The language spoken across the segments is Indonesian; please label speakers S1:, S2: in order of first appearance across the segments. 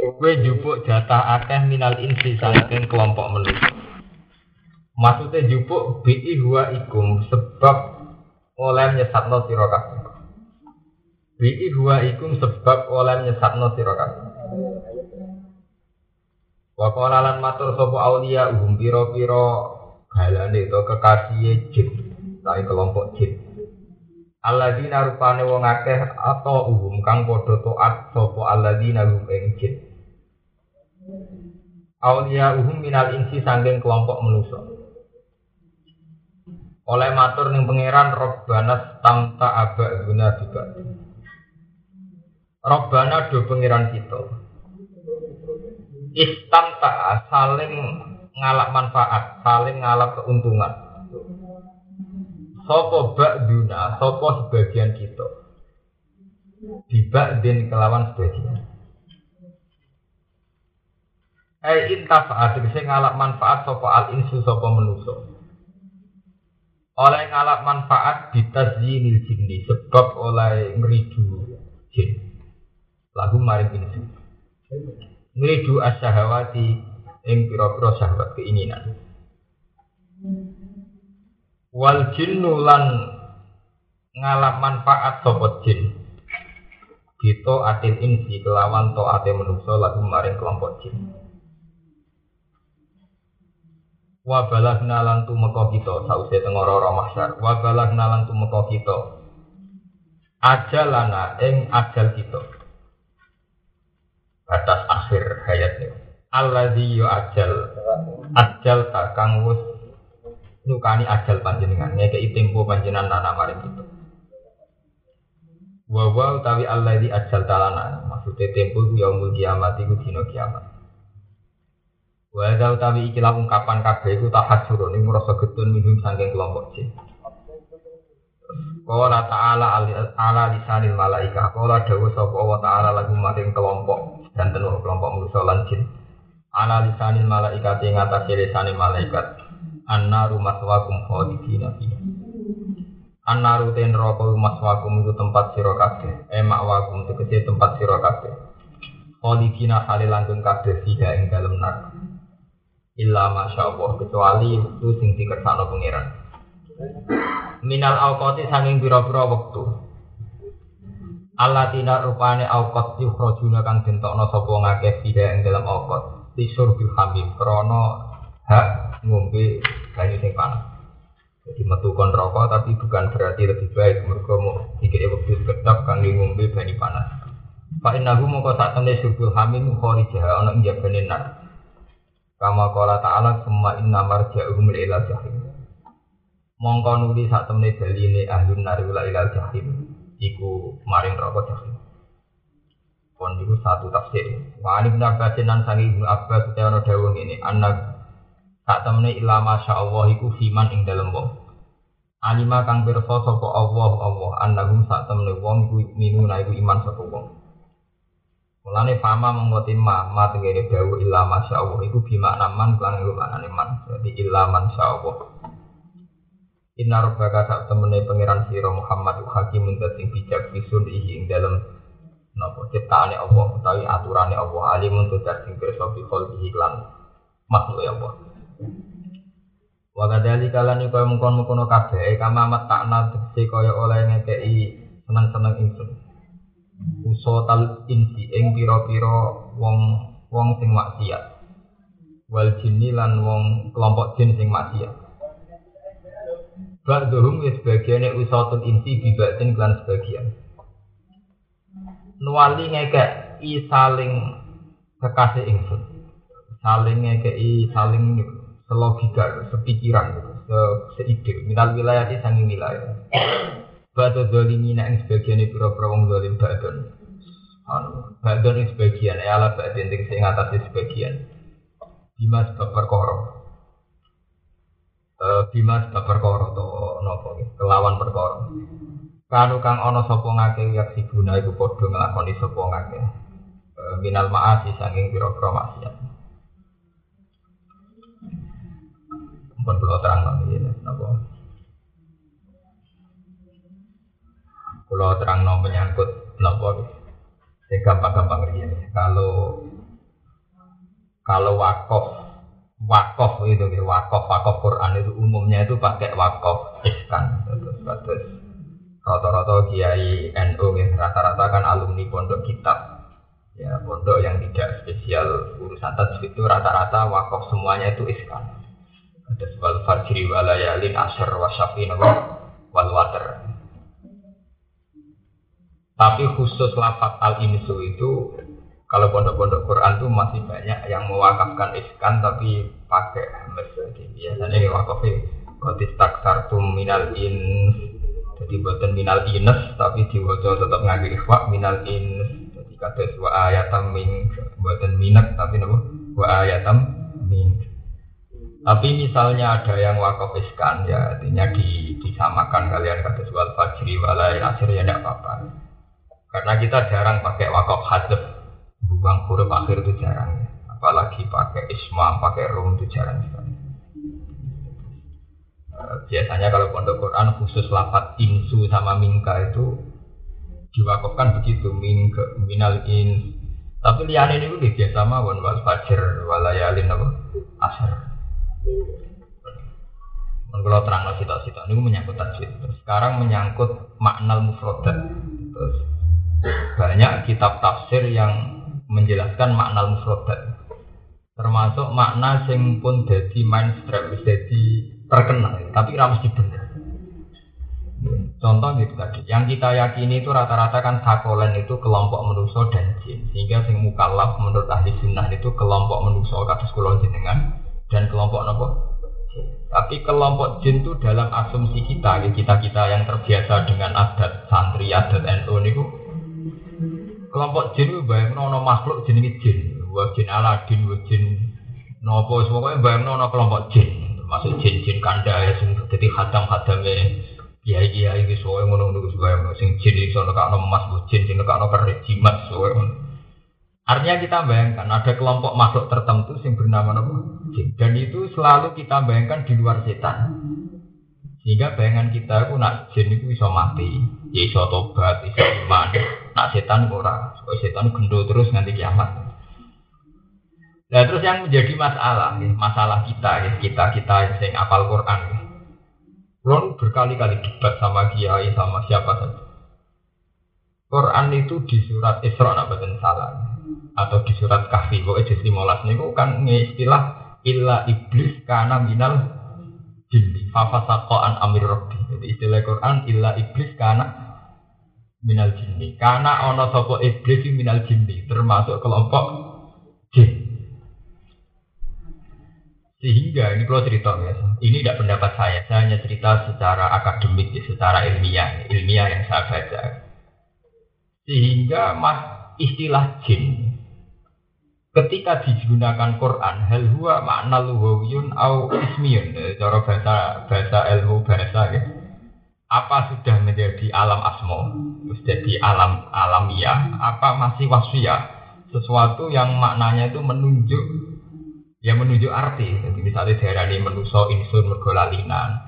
S1: Kowe jupuk jatah akeh minal insi saking kelompok manusia. Maksudnya jupuk bi'i huwa ikum sebab oleh nyesatno sira kabeh. Bi'i huwa ikum sebab oleh nyesatno sira kabeh. Wa lan matur sapa aulia uhum pira-pira galane to kekasih jin, tai kelompok jin. Alladzina rupane wong akeh atau uhum kang padha taat sapa alladzina hum ing jin. Aulia uhum minal insi sangking kelompok manusia. Oleh matur ning pangeran Robbana tamta aba guna juga. Robbana do pangeran kita. Istamta saling ngalap manfaat, saling ngalap keuntungan. Sopo ba'duna, sopo sebagian kita. Diba'din kelawan sebagian. Eh intafaat tegese ngalap manfaat sapa al insu sapa manusa. Oleh ngalap manfaat bitazyinil jinni sebab oleh ngridu jin. Lagu maring insu. Ngridu asyahawati ing pira-pira syahwat keinginan. Wal jinnu lan ngalap manfaat sapa jin. Gitu atil insi kelawan to ate manusa lagu maring kelompok jin. Wa balagna lan tumeka kita sause tengara ora mahsyar. Wa balagna lan tumeka kita ajalana ing ajal kita. Batas akhir hayatnya alladzi yu ajal ajal tak kang wis nyukani ajal panjenengan ngekei tempo panjenengan nana maring kita. Wa wa utawi alladzi ajal talana maksudnya tempo ku yaumul kiamat iku dina kiamat Wa ada utawi ikilah ungkapan kabeh iku tahajur ning ngrasa gedun minum saking kelompok jin. Qala ta'ala ala lisanil malaika. Qala dawuh sapa wa ta'ala lagu maring kelompok dan tenur kelompok manusa lan jin. Ala lisanil malaika ing atase lisanil malaikat. Annaru maswakum khalidina fiha. Annaru ten neraka maswakum iku tempat sira kabeh. Eh makwakum tegese tempat sira kabeh. Khalidina halilanggeng kabeh fiha ing dalem neraka. Illa masya Allah kecuali waktu sing dikersano pangeran. Minal awqati sanging pira-pira wektu. Allatina rupane awqat yukhrajuna kang dentokno sapa ngakeh tidak ing dalam awqat. Tisur bil hamim krana hak ngombe banyu sing panas. Jadi metu kon rokok tapi bukan berarti lebih baik. Mergo mau dikek wektu kedap kangge ngombe banyu panas. Pak Inahu mongko sak temne surbul hamim kharijah ana ing jabane nar Kama kala ta'ala semua inna marja'uhum ila jahim. Mongko nuli sak temne baline ahlun nari ila ila jahim. Iku maring rokok jahim. Kon iku satu tafsir. Wa bin Abbas nan sangi Ibnu Abbas utawa dawuh ngene, anak sak temne ila masya Allah iku fiman ing dalem wong. Kang pirsa sapa Allah Allah annahum sak temne wong iku minuna iku iman sapa wong. Mulane fama mengkotin ma, ma tenggene dawu illa masya Allah Iku bima naman kelan iku maknane man. Jadi illa man Allah Inna rabbaka sak temene pangeran sira Muhammad hakim sing bijak bisun ing dalem napa ciptaane Allah utawi aturane Allah. Alim untuk sing pirsa fi khalqihi lan makhluk Allah. Wa kadali kalani kaya mengkon-mengkono kabeh kama matakna tegese kaya oleh ngekeki seneng-seneng ingsun usotal insi ing pira-pira wong wong sing maksiat. Wal jinni lan wong kelompok jin sing maksiat. Ba'duhum ya sebagiannya usatul insi bibatin klan sebagian. Nuwali ngekek i saling kekasih ingsun. Saling ngekek i saling selogika, sepikiran se seide. Minal wilayah di sanging wilayah Batu zolimi nak sebagian itu pura wong zolim badon. anu badon sebagian ya ala badin sing ngatasi sebagian. Bima sebab perkara. Uh, bima sebab perkara to nopo kelawan perkara. Kanu kang ana sapa ngake yak sibuna iku padha nglakoni sapa ngake. Uh, minal maasi saking pira-pira maksiat. Pun kula terang nanti napa kula terang menyangkut napa Ya gampang-gampang ini. Kalau kalau wakaf wakaf itu gitu, wakaf wakaf Quran itu umumnya itu pakai wakaf iskan terus terus rata-rata kiai NU ya rata-rata kan alumni pondok kitab. Ya pondok yang tidak spesial urusan tajwid itu rata-rata wakaf semuanya itu iskan ada sebal fajri walayalin asyar wasyafin wal water tapi khusus lafat al insu itu kalau pondok-pondok Quran itu masih banyak yang mewakafkan iskan tapi pakai. Jadi biasanya yang wakafnya Kotis taksartum minal in jadi buatan minal ines tapi diwajah tetap ngaji ikhwa minal in jadi kata wa ayatam min buatan minat tapi nama wa ayatam min. Tapi misalnya ada yang wakaf iskan ya artinya di, disamakan kalian kata wal fajri walai asir ya tidak apa-apa karena kita jarang pakai wakaf hadap, buang huruf akhir itu jarang. Apalagi pakai isma, pakai rum itu jarang. Eh, biasanya kalau pondok Quran khusus lafat insu sama mingka itu diwakafkan begitu mingke minal in tapi liane ini udah biasa mawon wal fajr walayalin apa asar kalau terang nasi tak ini menyangkut tajwid. Sekarang menyangkut makna mufrodat. Terus banyak kitab tafsir yang menjelaskan makna mufradat termasuk makna sing pun jadi mainstream jadi terkenal. Tapi ramai bener. Contoh gitu tadi. Yang kita yakini itu rata-rata kan sakolen itu kelompok manusia dan jin. Sehingga sing mukallaf menurut ahli sunnah itu kelompok manusia kados kulon jenengan dan kelompok nopo? Tapi kelompok jin itu dalam asumsi kita, kita kita yang terbiasa dengan adat santri, adat NU itu kelompok jin bayang nono makhluk jenenge jin. Wa jin aladin wa jin nopo semuanya bayang nono kelompok jin. Termasuk jin jin kanda ya sing jadi hadam hadame kiai kiai itu soalnya ngono ngono bayang nono sing jin itu soalnya kak emas bu jin sing kak nopo jimat soalnya Artinya kita bayangkan ada kelompok makhluk tertentu yang bernama nopo jin. Dan itu selalu kita bayangkan di luar setan sehingga bayangan kita itu nak jin itu bisa mati ya bisa tobat bisa iman Nak setan ora, supaya setan gendo terus nanti kiamat. Nah terus yang menjadi masalah, ya, masalah kita, ya, kita kita yang apal Quran. Ya. berkali-kali debat sama kiai sama siapa saja. Quran itu di surat Isra betul salah atau di surat Kahfi kok jadi 15 niku kan istilah illa iblis karena minal jinni fafasaqa amir rabbi. Jadi istilah Quran illa iblis karena minal jinni. Karena ono sopo iblis minal jinni, termasuk kelompok jin. Sehingga ini kalau cerita ya, ini tidak pendapat saya, saya hanya cerita secara akademik, secara ilmiah, ilmiah yang saya baca. Sehingga mas istilah jin ketika digunakan Quran hal huwa makna luhawiyun au ismiyun. Cara bahasa bahasa ilmu bahasa gitu apa sudah menjadi alam asmo, jadi alam alamiah, apa masih wasfiyah, sesuatu yang maknanya itu menunjuk, ya menunjuk arti. Jadi misalnya daerah ini menuso insur mergo lalinan,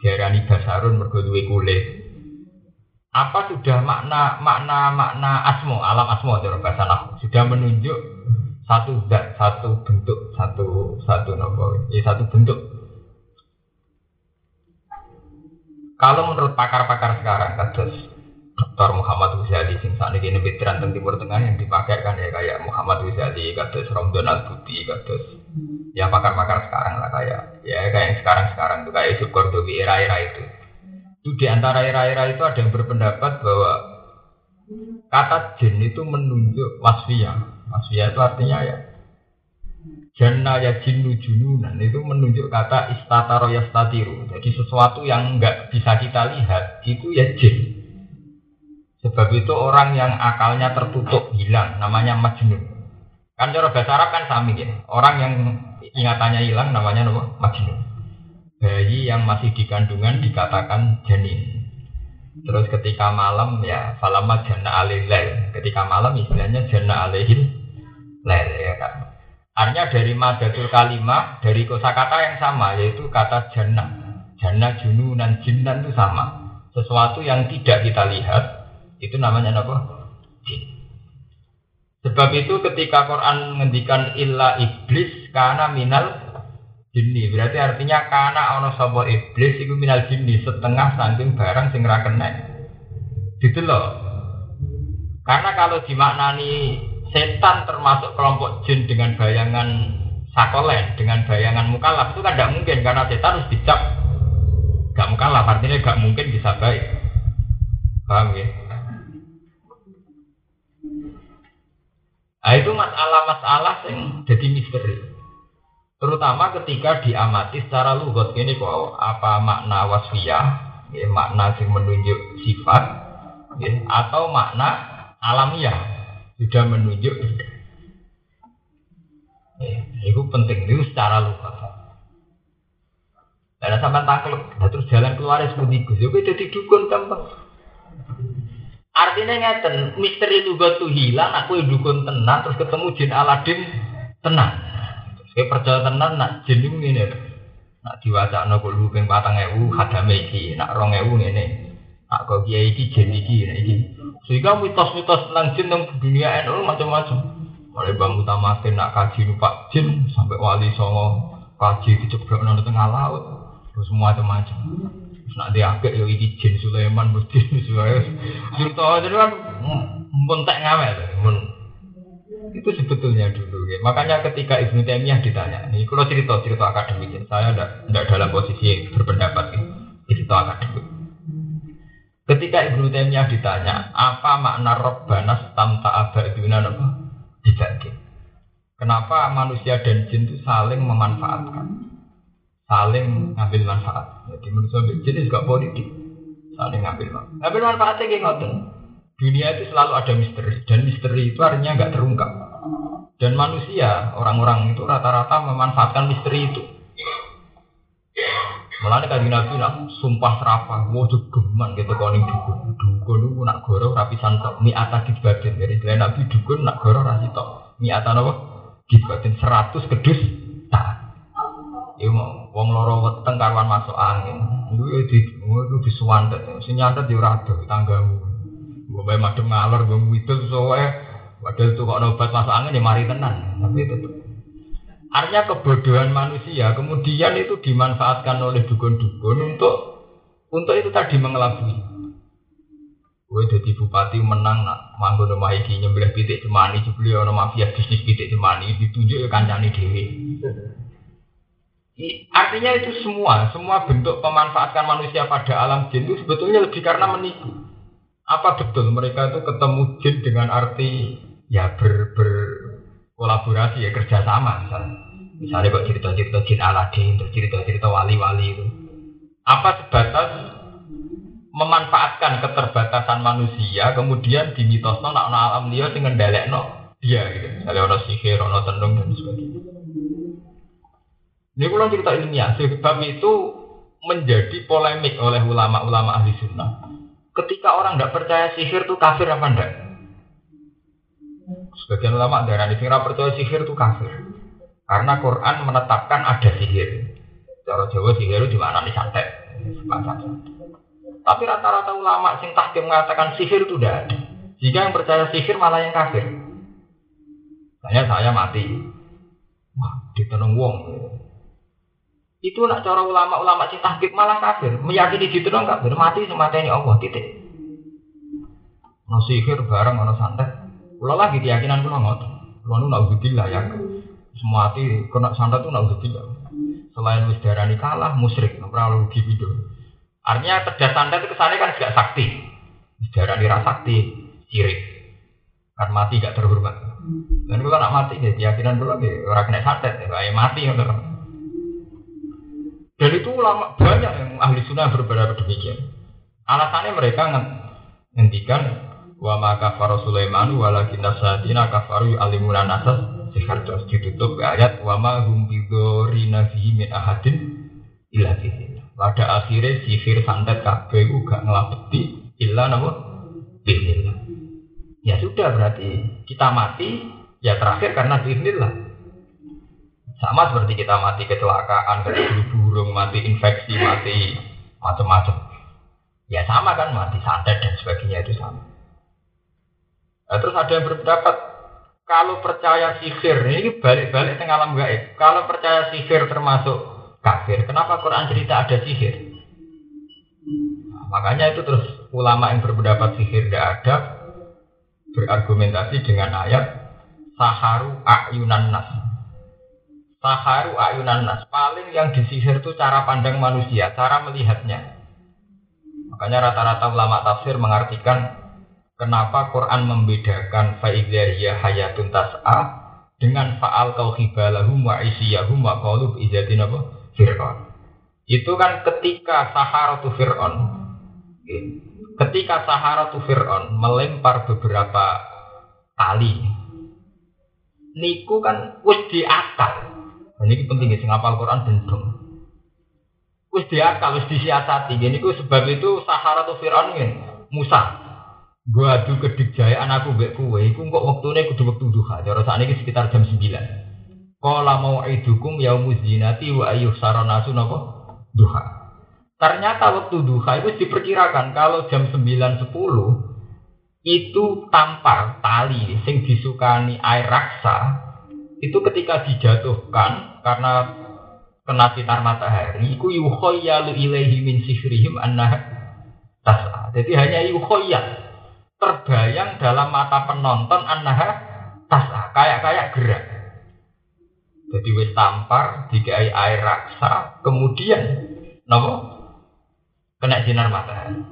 S1: daerah ini basarun mergo duwe kulit. Apa sudah makna makna makna asmo, alam asmo cara bahasa sudah menunjuk satu zat, satu bentuk, satu satu nopo, ya satu bentuk Kalau menurut pakar-pakar sekarang, kados Dr. Muhammad Ghazali sing saat ini veteran tentang Timur Tengah yang dipakai kan ya kayak Muhammad Ghazali, kados Romdon Al Budi, kados ya pakar-pakar sekarang lah kayak ya kayak yang sekarang-sekarang tuh kayak Yusuf Kordowi era-era itu. Itu di antara era-era itu ada yang berpendapat bahwa kata jin itu menunjuk wasfiyah. Wasfiyah itu artinya ya Jannah ya jinnu jununan itu menunjuk kata istataro yastatiru. Jadi sesuatu yang enggak bisa kita lihat itu ya jin. Sebab itu orang yang akalnya tertutup hilang namanya majnun. Kan cara bahasa Arab kan sami ya. Orang yang ingatannya hilang namanya apa? Majnun. Bayi yang masih di kandungan dikatakan janin. Terus ketika malam ya falama jana alilel. Ketika malam istilahnya jana alihil lel ya kan. Artinya dari madatul kalimah dari kosakata yang sama yaitu kata jannah. Jannah jununan jinnan itu sama. Sesuatu yang tidak kita lihat itu namanya apa? Jin. Sebab itu ketika Quran menghentikan illa iblis karena minal jinni berarti artinya karena ono sapa iblis itu minal jinni setengah saking barang sing ra kena. Gitu loh. Karena kalau dimaknani setan termasuk kelompok jin dengan bayangan sakolen, dengan bayangan mukallaf itu kan tidak mungkin karena setan harus dicap gak mukallaf artinya gak mungkin bisa baik. Paham ya? Nah itu masalah-masalah yang jadi misteri. Terutama ketika diamati secara lugot ini kok apa makna wasfiyah, ya, makna yang menunjuk sifat, ya, atau makna alamiah sudah menunjuk Ya, itu penting itu secara lugat. Dan sampai takluk, nah, terus jalan keluar putih gus, ya jadi dukun gampang. Artinya ngeten, misteri lugat tuh hilang, aku dukun tenan, terus ketemu jin Aladin tenan. Saya percaya tenan, nak jin itu ini, nak diwaca no kok lupeng patang ewu, hadame iki, nak rong ewu ini, nak kau kiai iki jin iki, iki. Sehingga mitos-mitos tentang jin yang dunia NU macam-macam. Mulai bang utama nak kaji numpak jin sampai wali songo kaji diceblok nang tengah laut, terus macam-macam nak diakek yo iki jin Sulaiman mesti sesuai cerita itu kan pun ngamel mun itu sebetulnya dulu ya. Makanya ketika Ibnu Taimiyah ditanya, ini kalau cerita cerita akademik, saya tidak dalam posisi berpendapat ya. cerita akademik. Ketika Ibnu Taimiyah ditanya, apa makna Rabbana tamta abaduna apa? Tidak. Kenapa manusia dan jin itu saling memanfaatkan? saling ngambil manfaat. Jadi menurut saya jenis gak politik, saling ngambil manfaat. Ngambil manfaatnya kayak ngoten. Dunia itu selalu ada misteri dan misteri itu artinya nggak terungkap. Dan manusia, orang-orang itu rata-rata memanfaatkan misteri itu. Mulanya kan Nabi nak sumpah serapah, mau geman gitu koning dukun. Dukun itu nak goro rapi santok, mi ata badan. Jadi selain Nabi dukun nak goro rasi tok, mi ata apa? Gidbatin seratus kedus tak. Iku mau wong loro weteng karwan masuk angin. Iku ya di itu disuwandet. Sing nyantet yo ya tanggamu. Mbok bae madem ngalor mbok widul soe padahal tuh kok obat masuk angin ya mari tenan. Tapi itu Artinya kebodohan manusia kemudian itu dimanfaatkan oleh dukun-dukun untuk untuk itu tadi mengelabui. Gue jadi bupati menang nak manggon omah iki nyembelih pitik cemani jebule ana mafia bisnis pitik cemani ditunjuk ya kancane dhewe. Artinya itu semua, semua bentuk pemanfaatkan manusia pada alam jin itu sebetulnya lebih karena menipu. Apa betul mereka itu ketemu jin dengan arti ya ber, ber kolaborasi ya kerjasama misalnya. Misalnya kok cerita-cerita jin Aladin, terus cerita-cerita wali-wali itu. Apa sebatas memanfaatkan keterbatasan manusia kemudian dimitosno nak alam liya sing ngendhalekno dia gitu. Misalnya ono sihir, ono tenung dan sebagainya. Ini kalau cerita ilmiah, sebab itu menjadi polemik oleh ulama-ulama ahli sunnah. Ketika orang tidak percaya sihir itu kafir apa enggak? Sebagian ulama darah di percaya sihir itu kafir. Karena Quran menetapkan ada sihir. Cara Jawa sihir itu di mana nih santet. Tapi rata-rata ulama sing tahkim mengatakan sihir itu tidak. Jika yang percaya sihir malah yang kafir. Saya saya mati. Wah, ditenung wong itu nak cara ulama-ulama sing tahqiq malah kafir, meyakini gitu dong kafir, mati ini Allah titik. No sihir barang ono santet. Kula lagi keyakinan kula ngoten. Kula nu naudzubillah ya. Semua mati kena santet tuh naudzubillah. Selain wis darani kalah musyrik, ora rugi gitu. Artinya cerdas santet itu kesannya kan gak sakti. Wis darani ra sakti, sirik. Kan mati gak terhormat. Dan kula nak mati ya keyakinan kula ya ora kena santet, ya mati ngono. Dan itu ulama banyak yang ahli sunnah berbeda demikian. Alasannya mereka ngendikan Wa ma kafara Sulaiman walakin sayatina kafaru yu'allimuna nasas sihir terus ditutup ayat wa ma hum bidorina fihi min ahadin illa. Pada akhirnya sihir santet kabeh ku gak ngelapeti illa napa? Bismillah. Ya sudah berarti kita mati ya terakhir karena bismillah. Sama seperti kita mati kecelakaan, kena burung, mati infeksi, mati macam-macam. Ya sama kan mati santet dan sebagainya itu sama. Nah, terus ada yang berpendapat kalau percaya sihir ini balik-balik tengah alam gaib. Kalau percaya sihir termasuk kafir, kenapa Quran cerita ada sihir? Nah, makanya itu terus ulama yang berpendapat sihir tidak ada berargumentasi dengan ayat saharu ayunan nas. Saharu ayunan nas. Paling yang disihir itu cara pandang manusia, cara melihatnya. Makanya rata-rata ulama tafsir mengartikan kenapa Quran membedakan fa'idzahiyah hayatun tas'a dengan fa'al kauhibalahum wa isiyahum wa qalub izatin apa? Fir'aun. Itu kan ketika Saharatu Fir'aun ketika Saharatu Fir'aun melempar beberapa tali niku kan wis diakal. Ini penting ya, sing ngapal Quran bendung wis diakal, wis disiasati. Gini ku sebab itu Sahara tuh Fir'aun. Musa, gua adu anakku mbek kowe iku kok wektune kudu wektu duha. Cara sakniki sekitar jam 9. Qala mau idukum yaumuz zinati wa ayyuh saranasu napa? Duha. Ternyata waktu duha itu diperkirakan kalau jam 9.10 itu tampar tali sing disukani air raksa itu ketika dijatuhkan karena kena sinar matahari iku yukhayyalu ilaihi min sihrihim anna tas'a. Jadi hanya yukhayyal terbayang dalam mata penonton annaha tas'a, kayak-kayak gerak. Jadi wis tampar dikai air raksa, kemudian nopo kena sinar matahari.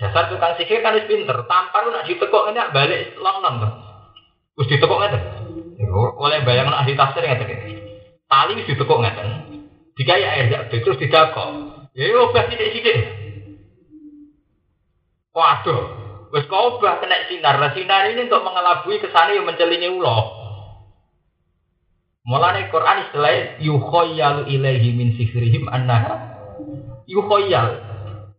S1: Dasar tukang sihir kan wis pinter, tampar nak ditekuk ini balik long tuh. Wis ditekuk ngeten. Oleh bayang nak ditafsir ngeten tali wis ditekuk ngeten. Digawe air yak terus didakok. Ya yo obah sithik-sithik. Waduh, wis obah kena sinar. Lah sinar ini untuk mengelabui kesane yang mencelingi ulo. Mulane Quran istilah yukhayyalu ilaihi min sihrihim annaha yukhayyal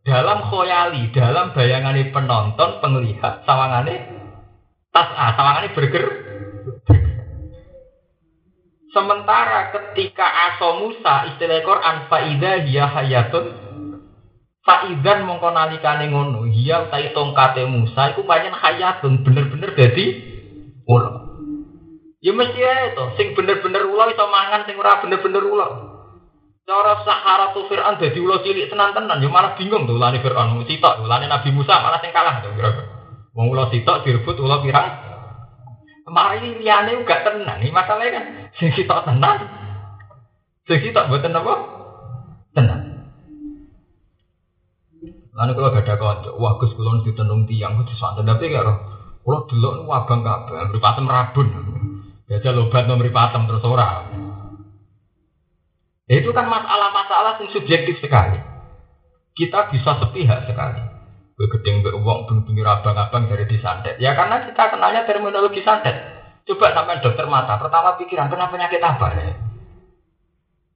S1: dalam khoyali, dalam bayangane penonton, penglihat, sawangane ah, sawangane berger Sementara ketika aso Musa istilah Quran faida hiya hayatun faidan mongko nalikane ngono hiya utai tongkate Musa iku pancen hayatun bener-bener dadi ulo. Ya mesti ae to, sing bener-bener ulo iso mangan sing ora bener-bener ulo. Cara Saharatu Fir'aun dadi ulo cilik tenan-tenan ya malah bingung tuh ulane Fir'aun sitok ulane Nabi Musa malah sing kalah to kira-kira. Wong ulo sitok direbut ulo pirang Mari liyane gak tenang. Ini masalahnya kan sing sitok tenang. Sing sitok mboten apa? Tenang. Lalu kalau gak ada kanca, wah Gus kula ditenung tiang kudu santen tapi karo kula delok nu abang kabeh, mripatem rabun. Jajal obat nomor patem terus ora. Itu kan masalah-masalah yang subjektif sekali. Kita bisa sepihak sekali. Gue gedeng gue uang abang-abang dari disantet. Ya karena kita kenalnya terminologi santet. Coba sampai dokter mata. Pertama pikiran kenapa penyakit apa ya?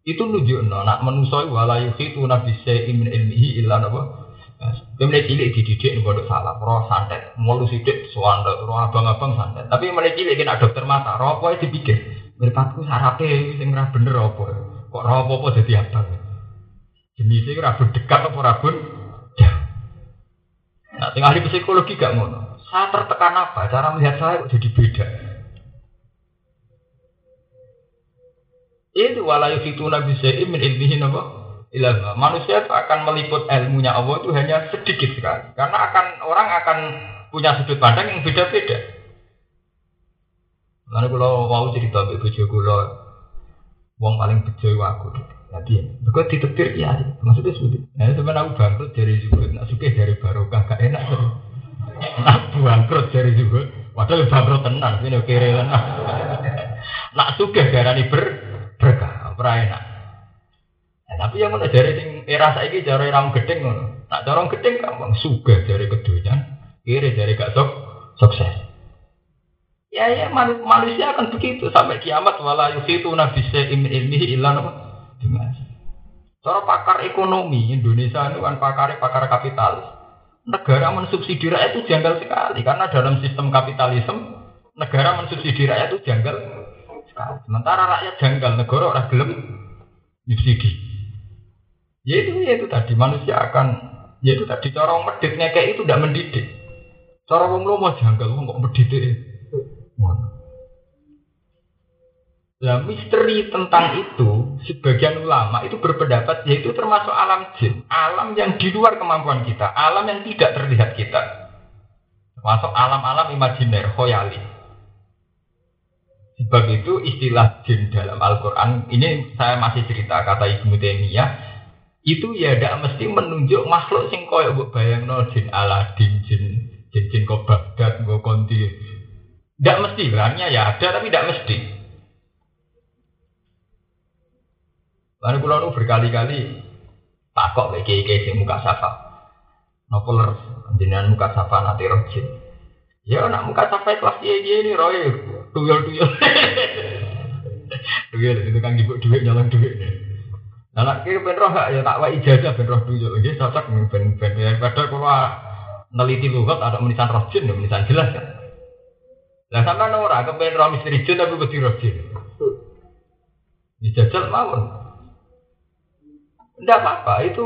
S1: Itu nunjuk no, nak menusoi walayu itu nabi min ilmihi ilah apa? Kemudian cilik dididik nih bodoh salah, roh santet, mulu sidik suanda, roh abang-abang santet. Tapi mulai cilik kena dokter mata, roh apa dipikir, meripatku sarape, sing bener apa? Kok roh apa apa jadi abang? Jenisnya rabun dekat apa rabun Nah, tinggal ahli psikologi gak ngono. Saya tertekan apa? Cara melihat saya kok jadi beda. Itu walayu fitu nabi min ilmihi apa? Ilmu. Manusia itu akan meliput ilmunya Allah itu hanya sedikit sekali. Karena akan orang akan punya sudut pandang yang beda-beda. Lalu kalau mau cerita ibu bojo kula, wong paling bejo aku. Jadi, bukan ditetir ya, maksudnya sudah. Nah, sebenarnya aku bangkrut dari juga, nak suka dari barokah, gak enak. Nak bangkrut dari juga, padahal bangkrut tenang, ini kiri tenang. Nak suka darah ber berkah, ora enak. Nah, tapi yang mana dari sing era saiki cara ram gedeng ngono. Nak dorong gedeng gampang suga dari kedunya, Kiri dari gak sok, sukses. Ya ya manusia akan begitu sampai kiamat wala yusitu nabi se'im ilmihi illa Cara pakar ekonomi Indonesia itu kan pakar pakar kapitalis. Negara mensubsidi rakyat itu janggal sekali karena dalam sistem kapitalisme negara mensubsidi rakyat itu janggal sekali. Sementara rakyat janggal negara orang gelem subsidi. Ya itu ya itu tadi manusia akan ya itu tadi cara meditnya kayak itu tidak mendidik. Cara wong lomo janggal wong kok mendidik. Nah, misteri tentang itu, sebagian ulama itu berpendapat yaitu termasuk alam jin, alam yang di luar kemampuan kita, alam yang tidak terlihat kita. Termasuk alam-alam imajiner, khoyali. Sebab itu istilah jin dalam Al-Quran, ini saya masih cerita kata Ibnu Taimiyah, itu ya tidak mesti menunjuk makhluk sing koyok bayang no jin Aladin, jin jin jin kok konti. Tidak mesti, bilangnya ya ada tapi tidak mesti. Lalu kulo nu berkali-kali takok lagi kayak si muka safa. Nopo jenengan muka safa nanti rojin. Ya nak muka safa kelas dia dia ini roy tuyul tuyul. tuyul itu kan ibu duit nyolong duit. Nah nak kira ben roh ya tak wa ijazah ben roh tuyul. Jadi cocok ben ben ya pada kulo neliti lugat ada menisan rojin, menisan jelas kan. Lah sama ora kepen roh misteri jin tapi beti rojin. Dijajal mawon. Tidak apa-apa, itu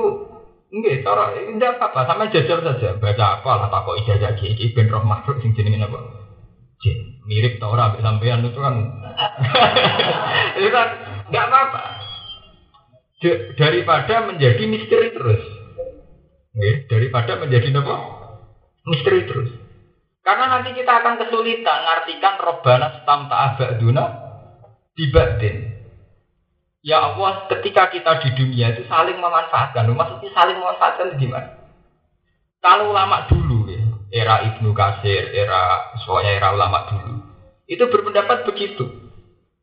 S1: enggak, cara tidak apa-apa, sama jajal saja. Baca apa lah tak kok ijazah iki ben roh makhluk sing jenenge apa? Jin. Mirip tau ora sampean itu kan. itu kan enggak apa-apa. Daripada menjadi misteri terus. Nggih, daripada menjadi apa? Misteri terus. Karena nanti kita akan kesulitan ngartikan robana stam ta'abaduna dibatin. Ya Allah, ketika kita di dunia itu saling memanfaatkan. Maksudnya saling memanfaatkan gimana? Kalau ulama dulu, ya, era Ibnu Kasir, era soalnya era ulama dulu, itu berpendapat begitu.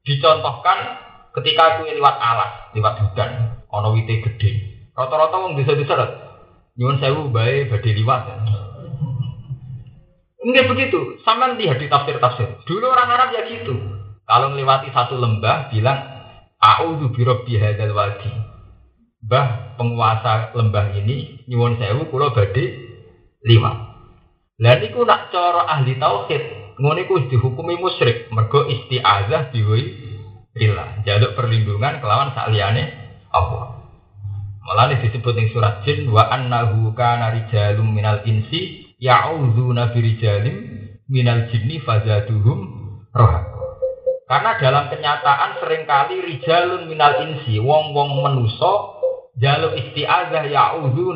S1: Dicontohkan ketika aku lewat alas, lewat hutan, ono wite gede. Rata-rata wong desa-desa nyuwun sewu bae badhe liwat. Ya. Enggak begitu. Sama lihat di tafsir-tafsir. Dulu orang Arab ya gitu. Kalau melewati satu lembah, bilang A'udzu birabbi hadzal wadi. Mbah penguasa lembah ini nyuwun sewu kula badhe liwat. Lah niku nak cara ahli tauhid, ngono iku dihukumi musyrik, mergo isti'azah diwi billah, jaluk perlindungan kelawan sakliyane Allah. Malah disebut ning surat jin wa annahu kana rijalun minal insi ya'udzuna birijalim minal jinni fazaduhum rohak. Karena dalam kenyataan sering kali rijalun minal insi, wong-wong menuso, jaluk isti'azah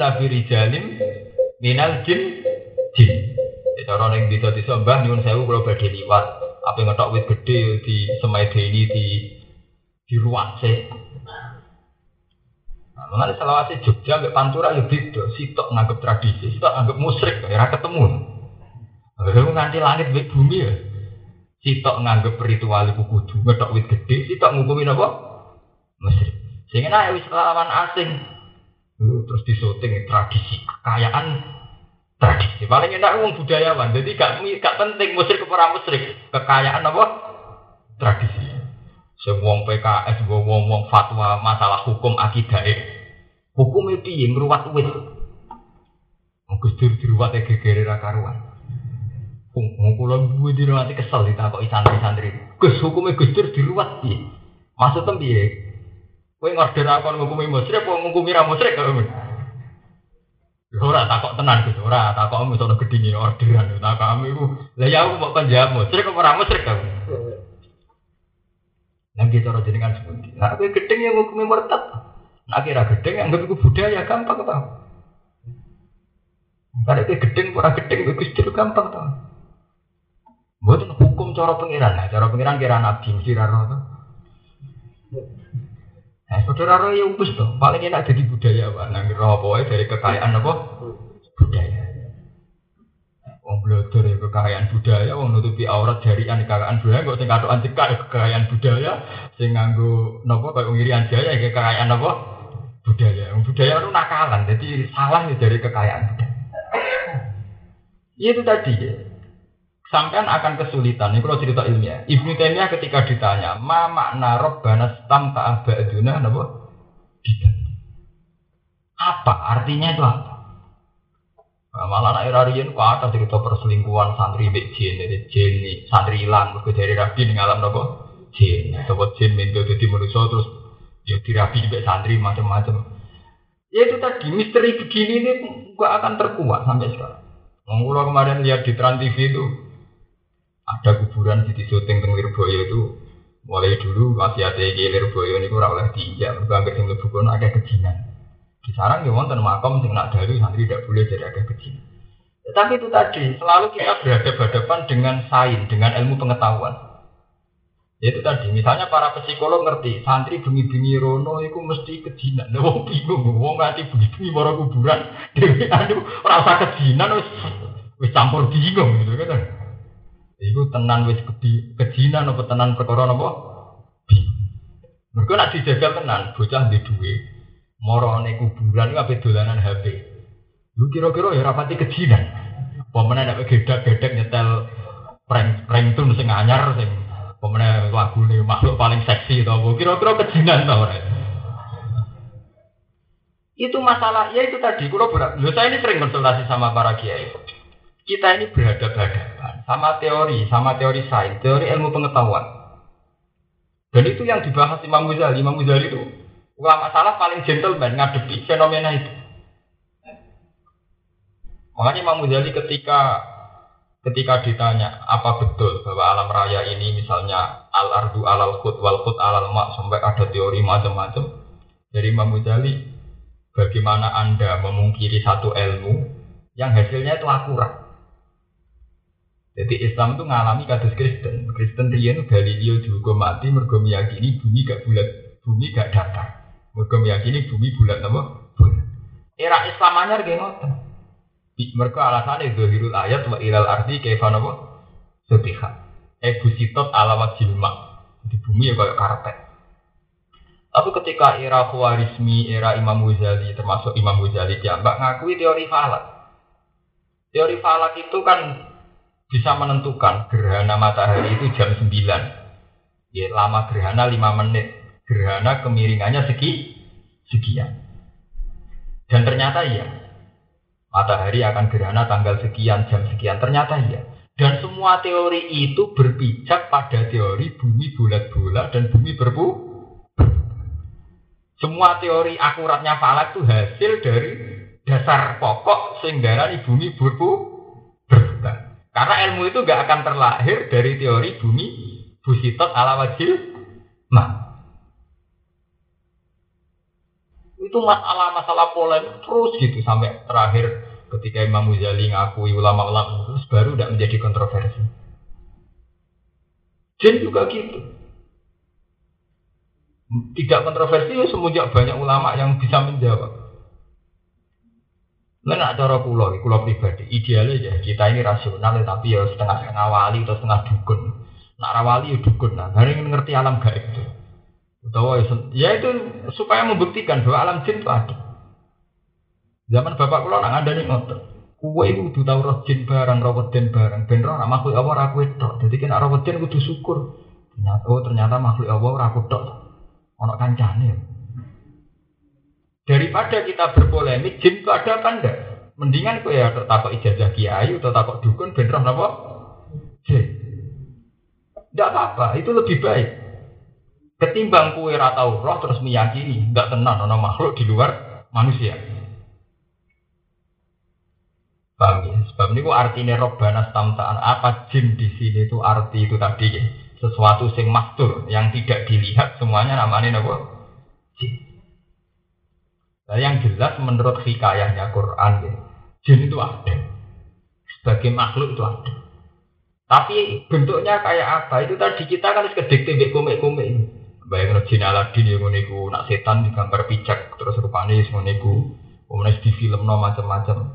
S1: nabi rijalim minal jin jin. Di cara yang bisa disembah, nyun sewu kalau badai liwat, apa ngetok wit gede di semai ini di di ruang se. Nah, mengenai selawasi Jogja, sampai Pantura ya beda. Sitok nganggep tradisi, sitok nganggep musrik, ya ketemu. Lalu nganti langit bumi ya. Sitok nganggep ritual iku kudu ngethok wit gede, sitok ngukumi apa? Mesir. Sehingga nek wis lawan asing. Terus disoting tradisi kekayaan tradisi. Paling enak wong budayawan. Jadi gak gak penting musrik ke para musrik. Kekayaan apa? Tradisi. Semua PKS, wong wong fatwa masalah hukum akidah. Hukum itu yang ngruwat wit. Gus Dur diruwat gegere ra karuan. Wong kula duwe dirati kesel ditakoki santri-santri. Gus hukume Gus Dur diruwat piye? Maksudnya piye? Kowe ngorder aku ngukumi musyrik apa ngukumi ra musyrik kok. Ora takok tenan Gus, ora takok sono gedine orderan takok iku. Lah ya aku kok kan jawab musyrik apa ra musyrik kok. Nang kita ora jenengan sepundi. Nah kowe gedeng yang ngukumi murtad. Nah kira gedeng anggap iku budaya gampang tau. Karena kowe gedeng ora gedeng Gus Dur gampang tau. Bukan hukum cara pengiran, nah, cara pengiran kira nabi mesti tuh. Nah, saudara roh ya tuh, paling enak jadi budaya nanti roh apa dari kekayaan apa? Budaya. Wong belajar ya kekayaan budaya, wong nutupi aurat dari kekayaan budaya, kok sing katokan cekak ya kekayaan budaya, sing nganggo nopo kayak ngirian jaya ya kekayaan apa? Budaya. Budaya itu nakalan, jadi salah ya dari kekayaan budaya. Ya itu tadi ya. Sampai akan kesulitan. Ini kalau cerita ilmiah. Ibnu Taimiyah ketika ditanya, ma makna robbana stam ta'abaduna apa? Apa artinya itu apa? Nah, malah anak Irarian kok ada cerita perselingkuhan santri bek jin, dari jin santri hilang, mereka dari rabi di ngalam nopo jin, atau jin minta jadi manusia terus ya dirabi bek santri macam-macam. Ya itu tadi misteri begini ini gak akan terkuat sampai sekarang. Mengulang kemarin lihat di Trans TV itu ada kuburan di syuting teng Lirboyo itu mulai dulu masih ada yang Lirboyo ini kurang oleh diinjak mereka yang lebih kono ada kejinan. Di sarang ya wonten makam sing nak dalu santri tidak boleh jadi ada kejinan. Tapi itu tadi selalu kita berhadapan dengan sains dengan ilmu pengetahuan. Itu tadi misalnya para psikolog ngerti santri bengi-bengi rono itu mesti kejinan. Wong bingung wong ngerti bengi-bengi kuburan dewi aduh rasa kejinan wis campur bingung gitu kan Iku tenan wis kedi kejinan apa tenan perkara napa? Mergo nek dijaga tenan, bocah di duwe. Morone kuburan ape dolanan HP. Lu kira-kira ya rapati kejinan. Pemene nek gedak-gedek nyetel prank prank tun sing anyar sing pemene lagune makhluk paling seksi to kira-kira kejinan to ora? Itu masalah, ya itu tadi, kalau berat. saya ini sering konsultasi sama para kiai. Kita ini berhadapan-hadapan sama teori, sama teori sains, teori ilmu pengetahuan. Dan itu yang dibahas Imam Ghazali. Imam Ghazali itu ulama salah paling gentleman ngadepi fenomena itu. Makanya Imam Ghazali ketika ketika ditanya apa betul bahwa alam raya ini misalnya al ardu alal khut wal khut alal mak sampai ada teori macam-macam dari Imam Ghazali bagaimana anda memungkiri satu ilmu yang hasilnya itu akurat jadi Islam itu ngalami kados Kristen. Kristen riyen Galileo juga mati mergo meyakini bumi gak bulat, bumi gak datar. Mergo meyakini bumi bulat apa? Bulat. Era Islam anyar nggih ngoten. Mergo alasane zahirul ayat wa ilal ardi kaifa napa? Sutiha. Ebu sitot ala wajil Di bumi ya kayak karpet. Tapi ketika era Khawarizmi, era Imam Ghazali, termasuk Imam Ghazali mbak ngakui teori falak. Teori falak itu kan bisa menentukan gerhana matahari itu jam 9. Ya, lama gerhana 5 menit. Gerhana kemiringannya segi sekian. Dan ternyata iya. Matahari akan gerhana tanggal sekian, jam sekian. Ternyata iya. Dan semua teori itu berpijak pada teori bumi bulat-bulat dan bumi berbu. Semua teori akuratnya falak itu hasil dari dasar pokok sehingga bumi berbu berputar. Karena ilmu itu gak akan terlahir dari teori bumi busitot ala wajil nah. Itu masalah-masalah polemik terus gitu sampai terakhir ketika Imam Muzali ngakui ulama-ulama itu baru tidak menjadi kontroversi. Jin juga gitu. Tidak kontroversi ya semenjak banyak ulama yang bisa menjawab. Nah, cara kulo, kulo pribadi, idealnya ya kita ini rasional tapi ya setengah-setengah wali atau setengah dukun. Nak rawali ya dukun, nah, hari ngerti alam gaib itu. Utawa ya, ya itu supaya membuktikan bahwa alam jin itu ada. Zaman bapak kulo nak ada nih ngotot. Kue itu kudu tahu roh jin barang, roh den barang. Ben roh makhluk Allah aku itu. Jadi kena roh jin kudu syukur. Ternyata, oh ternyata makhluk Allah aku tok. Ono kancane. Daripada kita berpolemik, jin itu ada enggak? Mendingan kue ya takut ijazah kiai atau takut dukun beneran apa? Jin. Tidak apa-apa, itu lebih baik. Ketimbang kue ratau roh terus meyakini, tidak tenang nono makhluk di luar manusia. Paham ya? Sebab ini artinya robbana stamtaan apa jin di sini itu arti itu tadi ya. Sesuatu sing mastur yang tidak dilihat semuanya namanya apa? Jin. Nah, yang jelas menurut hikayahnya Quran, ya, jin itu ada. Sebagai makhluk itu ada. Tapi bentuknya kayak apa? Itu tadi kita kan harus kedek tembek komik-komik. Bayangin jin Aladin yang ngoniku, nak setan digambar pijak, terus rupanya yang ngoniku, kemudian di film no macam-macam.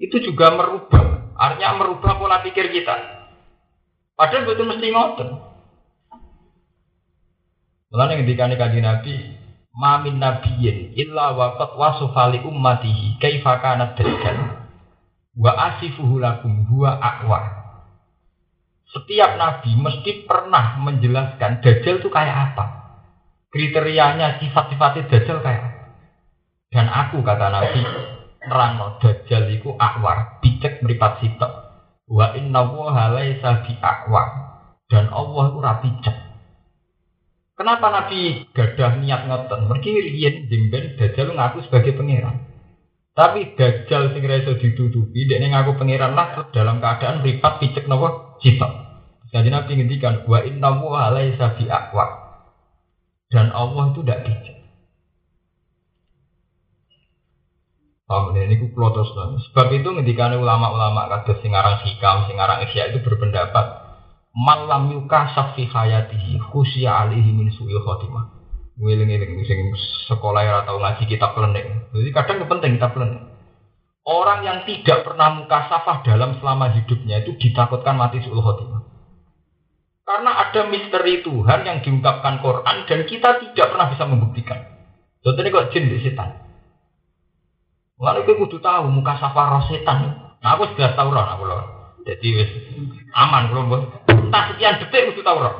S1: Itu juga merubah, artinya merubah pola pikir kita. Padahal betul mesti ngotot. Mulanya ketika kaji Nabi, Mamin nabiyin illa waqat wasufali ummatihi kaifa kana dajjal. Wa asifuhu lakum huwa akwar. Setiap nabi mesti pernah menjelaskan Dajjal itu kayak apa. Kriterianya sifat-sifatnya Dajjal kayak apa. Dan aku kata Nabi, nerangno Dajjal itu akwar, picek meripat sitok. Wa inna wa laisa bi akwar. Dan Allah itu rapi cek. Kenapa Nabi gadah niat ngoten? Mergi riyen jemben Dajjal ngaku sebagai pangeran. Tapi Dajjal sing iso ditutupi dekne ngaku pangeran lah dalam keadaan mripat picek napa sitok. Jadi Nabi ngendikan wa inna wa laisa bi aqwa. Dan Allah itu tidak bijak. Paham ini ku terus Sebab itu ketika ulama-ulama kados sing aran hikam, sing aran itu berpendapat malam yuka safi hayatihi khusya alihi min su'i khotimah. Ngiling-ngiling sing sekolah ya atau ngaji kitab lenek. Jadi kadang penting kitab lenek. Orang yang tidak pernah muka safah dalam selama hidupnya itu ditakutkan mati su'ul khotimah. Karena ada misteri Tuhan yang diungkapkan Quran dan kita tidak pernah bisa membuktikan. Contohnya kok jin di setan. Lalu kita kudu tahu muka safar setan. Nah aku sudah tahu roh aku. Jadi aman belum. Entah sekian detik kudu tahu roh.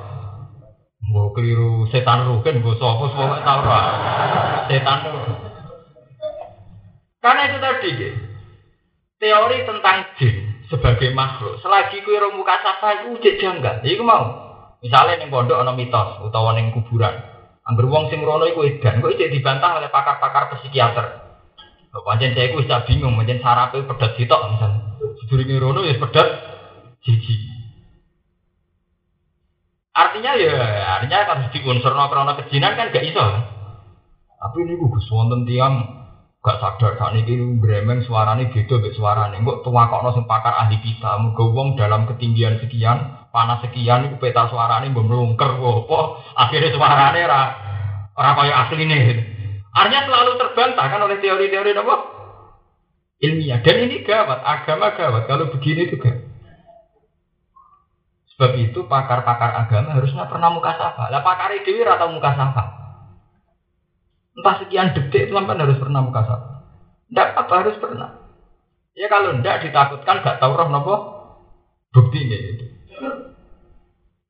S1: Mau keliru setan rugen gue sopo semua tahu roh. Setan Karena itu tadi teori tentang jin sebagai makhluk. Selagi kue roh muka safar itu ujek janggal. Iku mau. Misalnya yang pondok ana mitos utawa ning kuburan. Angger wong sing rono iku edan, kok ijek dibantah oleh pakar-pakar psikiater. Pancen saya itu bisa bingung, pancen itu pedas sitok misalnya. Sedurunge rono ya pedas jiji. Artinya ya, artinya kan di unsur krono kejinan kan gak iso. Tapi ini gue wonten tiang gak sadar saat ini bremeng suaranya beda suara suaranya. Kok tua kok sing pakar ahli kita, muga wong dalam ketinggian sekian, panas sekian, itu peta suaranya melungker kok. Akhirnya suaranya ora ora kaya asli nih. Artinya selalu terbantah kan oleh teori-teori apa? Ilmiah. Dan ini gawat, agama gawat. Kalau begini juga. Sebab itu pakar-pakar agama harusnya pernah muka sapa. Lah pakar dewi atau muka sapa. Entah sekian detik sampai harus pernah muka sapa. Tidak apa harus pernah. Ya kalau tidak ditakutkan gak tahu roh nopo bukti ini. Gitu.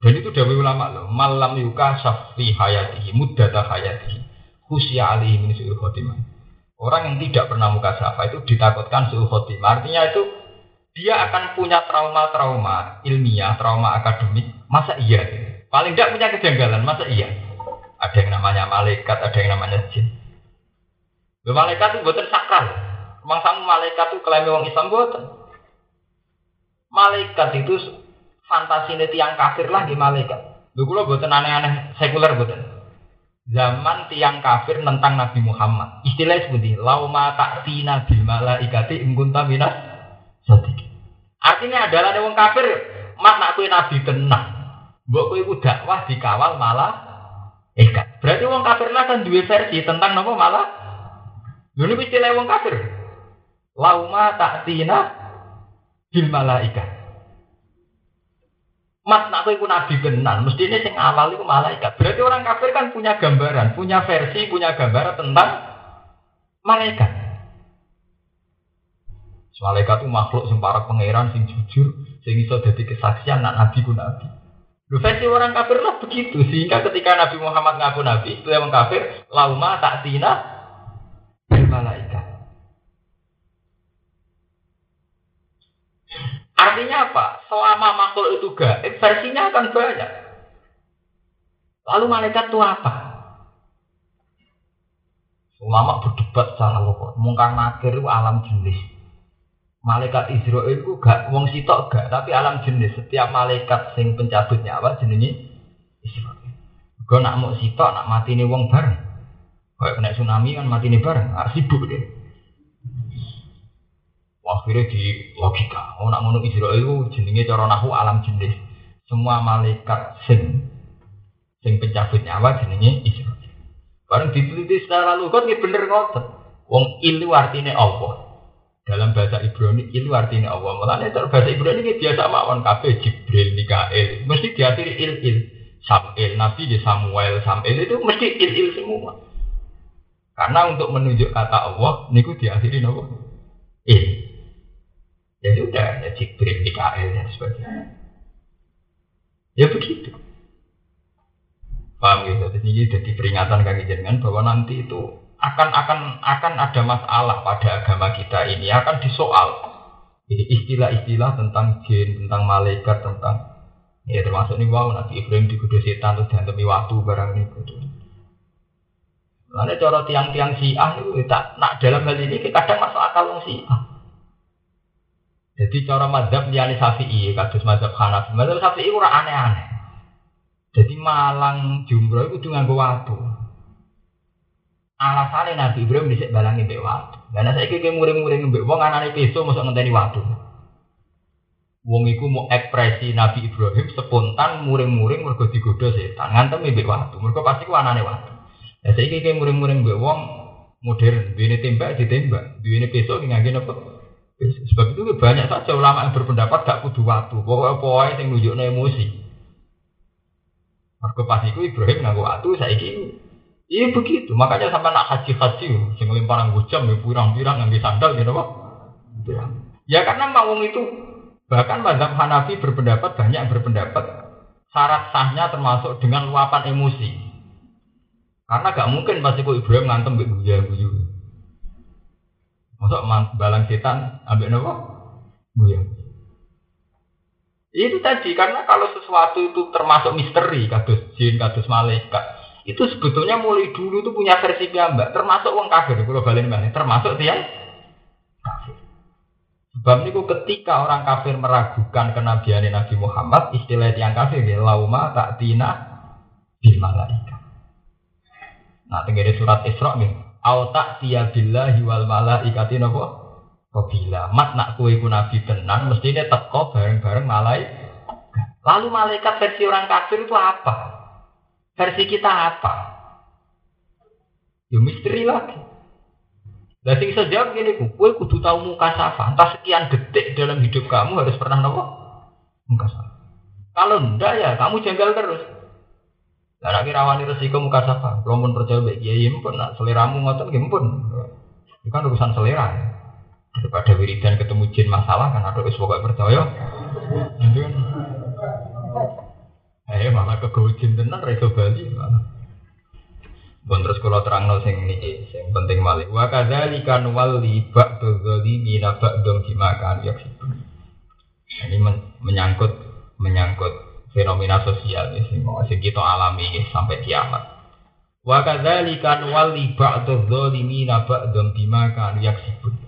S1: Dan itu dari ulama loh. Malam yuka safi hayatihi muddata hayatihi khusya alihi min su'il khotimah. Orang yang tidak pernah muka syafa itu ditakutkan su'il khotimah. Artinya itu dia akan punya trauma-trauma ilmiah, trauma akademik. Masa iya? Paling tidak punya kejanggalan, masa iya? Ada yang namanya malaikat, ada yang namanya jin. Loh, malaikat itu buatan sakral. Memang sama malaikat itu klaim orang Islam buatan. Malaikat itu fantasi yang kafir lah di malaikat. Lu kalau buatan aneh-aneh sekuler buatan zaman tiang kafir tentang Nabi Muhammad. Istilahnya seperti lauma ta'tina bil malaikati ingkunta minas sedikit. Artinya adalah wong kafir mat nak kue nabi tenang. Mbok kue ku dakwah dikawal malah ikat. Berarti wong kafir lah kan dua versi tentang nama malah. Ini istilah wong kafir. Lauma ta'tina bil malaikat. Mas nak iku nabi benar, mesti ini sing awal itu malaikat. Berarti orang kafir kan punya gambaran, punya versi, punya gambaran tentang malaikat. Malaikat itu makhluk sing para pangeran, sing jujur, sing iso dadi kesaksian nak nabi ku nabi. Lu versi orang kafir lah begitu, sehingga ketika Nabi Muhammad ngaku nabi, itu yang kafir, lauma tak tina malaikat. Artinya apa? Selama makhluk itu gaib, versinya akan banyak. Lalu malaikat itu apa? Ulama berdebat secara lokal. Mungkar nakir itu alam jenis. Malaikat Israel itu gak wong sitok gak, tapi alam jenis. Setiap malaikat sing pencabut nyawa jenenge Israel. Gue nak mau sitok, nak mati nih wong bareng. Kayak kena tsunami kan mati nih bareng, harus sibuk deh. Akhirnya di logika, oh nak ngono Israel itu jenenge cara nahu alam jenis. Semua malaikat sing sing pencabut nyawa jenenge Israel. Bareng diteliti secara lugat ini bener ngotot. Wong ilu artinya Allah. Dalam bahasa Ibrani ilu artinya Allah. Mulanya dalam bahasa Ibrani ini biasa mawon kabeh Jibril, Mikael. Mesti diakhiri il il. Samuel, Nabi di Samuel, Samuel itu mesti il il semua. Karena untuk menunjuk kata Allah, niku diakhiri nopo? Il. Ya sudah, ya Jibril, Mikael dan sebagainya. Ya begitu. Paham gitu? Jadi jadi peringatan kaki jenengan bahwa nanti itu akan akan akan ada masalah pada agama kita ini akan disoal. Jadi istilah-istilah tentang jin, tentang malaikat, tentang ya termasuk nih wow Nabi Ibrahim digoda setan terus demi waktu barang ini. Gitu. Lalu cara tiang-tiang siah itu tak nak dalam hal ini kadang masuk akal wong siah. Jadi cara madhab liane Syafi'i, kados madhab Hanafi. Madhab Syafi'i ora aneh-aneh. Jadi malang jumroh itu nganggo watu. Alasannya Nabi Ibrahim bisa balangi mbek watu. Karena saya kira muring-muring mbek wong anane peso masuk ngenteni watu. Wong iku mau ekspresi Nabi Ibrahim spontan muring-muring mergo digodha setan. Ngantem mbek watu. Mergo pasti ku anane watu. Ya saya kira muring-muring mbek wong modern, duwene tembak ditembak, duwene peso ngangge napa? Sebab itu banyak saja ulama yang berpendapat gak kudu waktu. Pokoknya pokoknya yang nunjuknya emosi. Mereka pas itu Ibrahim nganggo waktu, saya ini Iya begitu, makanya sampai nak haji haji, sing lemparan jam, ya pirang-pirang ngambil sandal gitu pak. Ya karena mawung itu bahkan mazhab Hanafi berpendapat banyak berpendapat syarat sahnya termasuk dengan luapan emosi. Karena gak mungkin pasti kok Ibrahim ngantem beguya guyu. Masuk balang setan ambil nopo? Buyang. Itu tadi karena kalau sesuatu itu termasuk misteri, kados jin, kados malaikat, itu sebetulnya mulai dulu itu punya versi mbak, termasuk wong kafir, kalau balik mana, termasuk dia kafir. Sebab itu ketika orang kafir meragukan kenabian Nabi Muhammad, istilah yang kafir ya lauma tak tina di malaikat. Nah, tinggal surat Isra nih, au tak tiya billahi wal malaikati napa Bila mat nak kue ku nabi tenan mestinya teko bareng-bareng malaikat. Lalu malaikat versi orang kafir itu apa? Versi kita apa? Ya misteri lagi. Nah, sing jawab gini, kue kudu tahu muka safa. Entah sekian detik dalam hidup kamu harus pernah nopo muka safa. Kalau enggak ya kamu janggal terus. Lah nek rawani resiko muka sapa? Kalau pun percaya baik kiai pun nak seleramu ngoten nggih pun. Itu kan urusan selera. Ya. Daripada wiridan ketemu jin masalah kan ada wis pokoke percaya. Itu kan. Eh malah ke jin tenan ra iso bali malah. Bon terus kalau terang no sing niki sing penting malih. Wa kadzalika nuwalli ba'du dzalimina ba'dum dimakan ya. Ini menyangkut menyangkut fenomena sosial ya, sing sing kita alami ya, sampai kiamat. Wa kadzalika nuwalli ba'dadh dhalimina ba'dhan bima kanu yaksibun.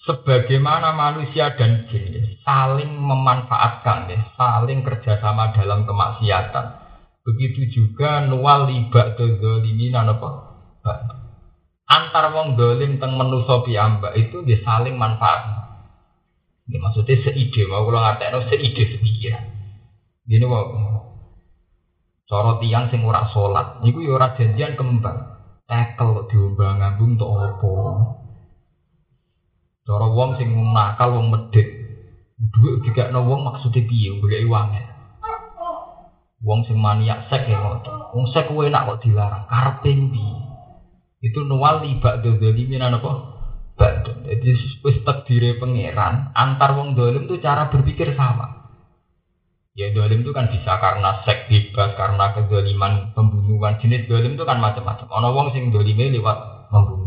S1: Sebagaimana manusia dan jin ya, saling memanfaatkan ya, saling kerjasama dalam kemaksiatan. Begitu juga nuwalli ba'dadh dhalimina napa? Antar wong dolim teng menusa piyambak itu dia saling manfaat. Ini maksudnya seide, mau kalau ngatain seide sepikiran. Gini kok. Cara tiang sing ora salat, niku ya ora janjian kembang. Tekel diombang ngambung tok apa. Cara wong sing nakal wong medhit. Dhuwit dikekno wong maksude piye golek uange. Wong sing maniak sek ya ngoten. Wong sek kuwi enak kok dilarang, karepe piye? Itu nuwal libak dzalimin apa? Badun. Jadi wis takdire pangeran, antar wong dolim itu cara berpikir sama. Ya dolim itu kan bisa karena seks bebas, karena kedoliman pembunuhan. Jenis dolim itu kan macam-macam. Ono wong sing dolime lewat membunuh.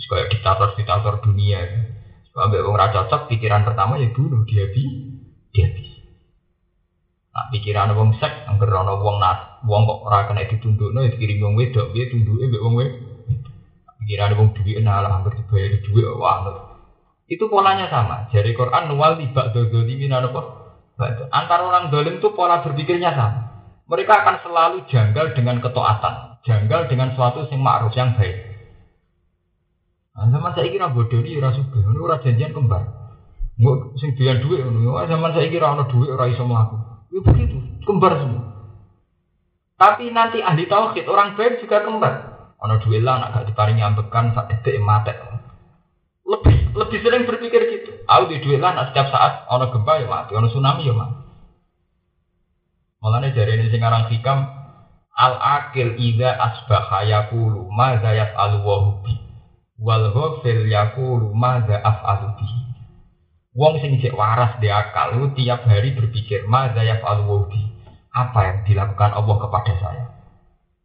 S1: Terus kayak diktator-diktator dunia. Sampai raja cocok, pikiran pertama ya bunuh dia bi, dia bi. Nah, pikiran wong seks, angger ono wong nat, wong kok ora kena ditundukno ya dikirim wong wedok, dia tunduke mbek wong wedok. Pikiran wong duwe nah lah angger dibayar duwe wah. Itu polanya sama. Jadi Quran nuwal tibak dodoli minan apa? Antara orang dolim itu pola berpikirnya sama. Mereka akan selalu janggal dengan ketaatan, janggal dengan suatu yang ma'ruf yang baik. Zaman saya kira bodoh ini rasa suka, ini ora janjian kembar. Nggak sing duit ngono. Zaman saya kira ana duit ora iso mlaku. Ya begitu, kembar semua. Tapi nanti ahli tauhid orang baik juga kembar. Ana duit lah nak gak diparingi ambekan sak etek mate lebih lebih sering berpikir gitu. Aku di duit lah, setiap saat ono gempa ya mati, ono tsunami ya mati. Malah dari ini sekarang hikam al akil ida asbaha yakulu ma al wahubi wal ghafil yakulu ma af alubi. Wong sing cek waras di akal itu tiap hari berpikir, "Madza yaf'alu Apa yang dilakukan Allah kepada saya?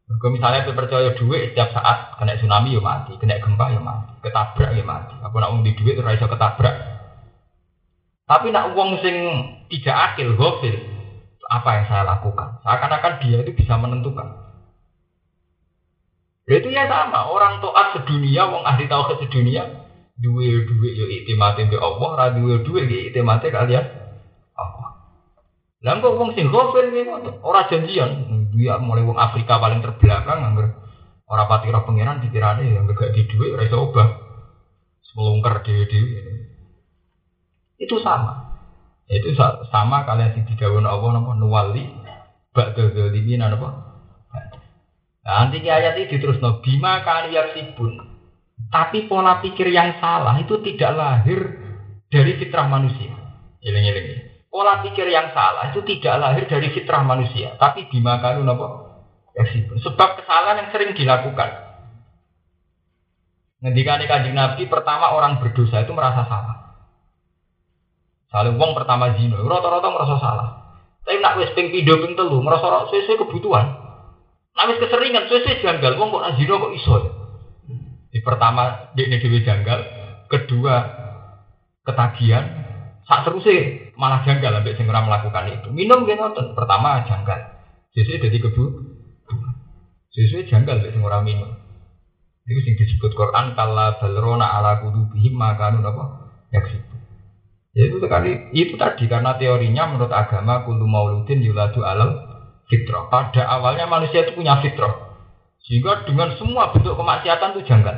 S1: Kalau misalnya percaya duit setiap saat kena tsunami ya mati, kena gempa ya mati, ketabrak ya mati. Apa nak di duit terus iso ketabrak. Tapi nak uang sing tidak akil, gofil, apa yang saya lakukan? Seakan-akan dia itu bisa menentukan. Itu ya sama, orang toat sedunia, wong ahli tauhid sedunia, duwe duwe yo mati be Allah, ra duwe yo mati kalian Allah. Lah kok wong sing ghafil ngono, ora janjian, dia mulai wong Afrika paling terbelakang anggar ora pati roh pangeran dikirane yang gak di duwe ora iso obah. Semulungker dhewe-dhewe. Itu sama. Itu sama kalian sing digawon Allah napa nuwali ba'da zalimin apa? Nah, nanti ayat ini terus no bima kalian sibun tapi pola pikir yang salah itu tidak lahir dari fitrah manusia. Pola pikir yang salah itu tidak lahir dari fitrah manusia, tapi dimakan apa? Sebab kesalahan yang sering dilakukan. Ngendikan kanjeng Nabi pertama orang berdosa itu merasa salah. Saling wong pertama zina, rata-rata merasa salah. Tapi nak wis ping pindho ping telu merasa sesuai kebutuhan. Nak wis keseringan sesuai janggal wong kok zina kok iso. Di pertama ini dewi janggal, kedua ketagihan, saat terusnya malah janggal sampai sing melakukan itu. Minum gitu nonton, pertama janggal. Sesuai jadi kebu, sesuai janggal sampai sing minum. Itu sing disebut Quran kala balrona ala bihim makanun apa? Yaksibu. Ya itu sekali itu tadi karena teorinya menurut agama kulu mauludin yuladu alam fitrah. Pada awalnya manusia itu punya fitrah. Sehingga dengan semua bentuk kemaksiatan itu janggal.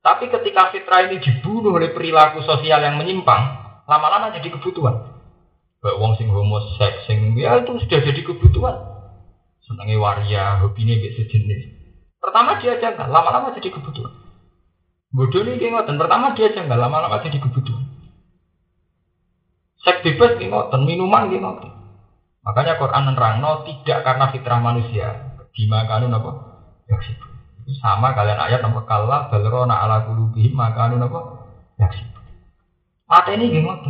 S1: Tapi ketika fitrah ini dibunuh oleh perilaku sosial yang menyimpang, lama-lama jadi kebutuhan. Baik wong sing homoseks, sing ya itu sudah jadi kebutuhan. Senangnya waria, hobinya kayak sejenis. Pertama dia janggal, lama-lama jadi kebutuhan. Bodoh ini ngoten, pertama dia janggal, lama-lama jadi kebutuhan. Seks bebas ngoten, minuman ngoten. Makanya Quran menerangno tidak karena fitrah manusia, dimakanun apa? yaksibu. Sama kalian ayat nomor kalla balrona ala kulubihim maka anu napa yaksibu. Mata ini gimana?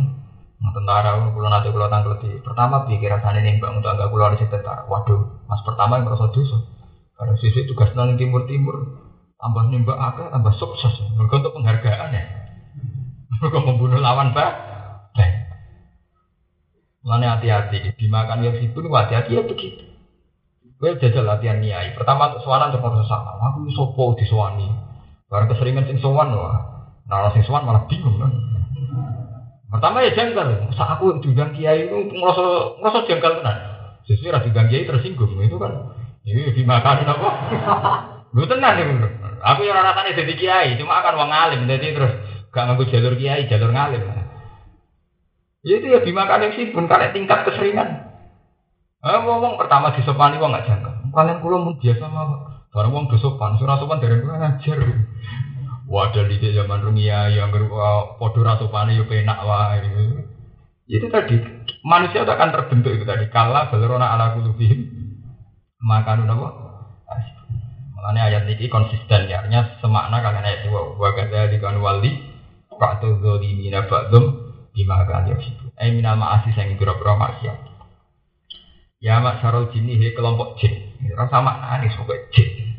S1: Nah, tentara kulo nanti kulo tanggal di pertama pikir rasanya nih mbak untuk agak kulo di tentara. Waduh, mas pertama yang merasa dosa. Karena sisi tugas nang timur timur tambah nimbak agak tambah sukses. Mereka untuk penghargaan ya. Mereka membunuh lawan pak. Mana hati-hati, dimakan yang sipun hati-hati ya begitu. Gue jajal latihan niai. Pertama untuk sowanan untuk merasa sama. Aku sopo di sowani. Barang keseringan sing sowan wah. Nah sing sowan malah bingung kan. Pertama ya janggal. Masa aku diundang kiai itu ngerasa ngerasa janggal kan. Sesuai rasa diundang kiai tersinggung itu kan. Ini dimakan apa? Lu tenang ya Aku yang rasanya jadi kiai, cuma akan wong alim, jadi terus gak ngaku jalur kiai, jalur ngalim. Ya itu ya dimakan sih, pun tingkat keseringan. Eh, wong pertama disopani wong gak jangka. Kalian kulo mun biasa mah. Barang wong disopan, surah sopan dari kulo ngajar. Wadah di zaman runia yang berupa podo rasopani yo penak wae. Itu tadi manusia akan terbentuk itu tadi. Kala balerona ala kulubihim maka apa? Makanya ayat ini konsisten ya, artinya semakna kalian ayat dua. Wa di wali Faktu zolimina ba'dum Bima akan yaksibu Eh minal ma'asi sayang biro-biro maksiat Ya mak sarul jini he kelompok jin. Rasa nih sebagai jin.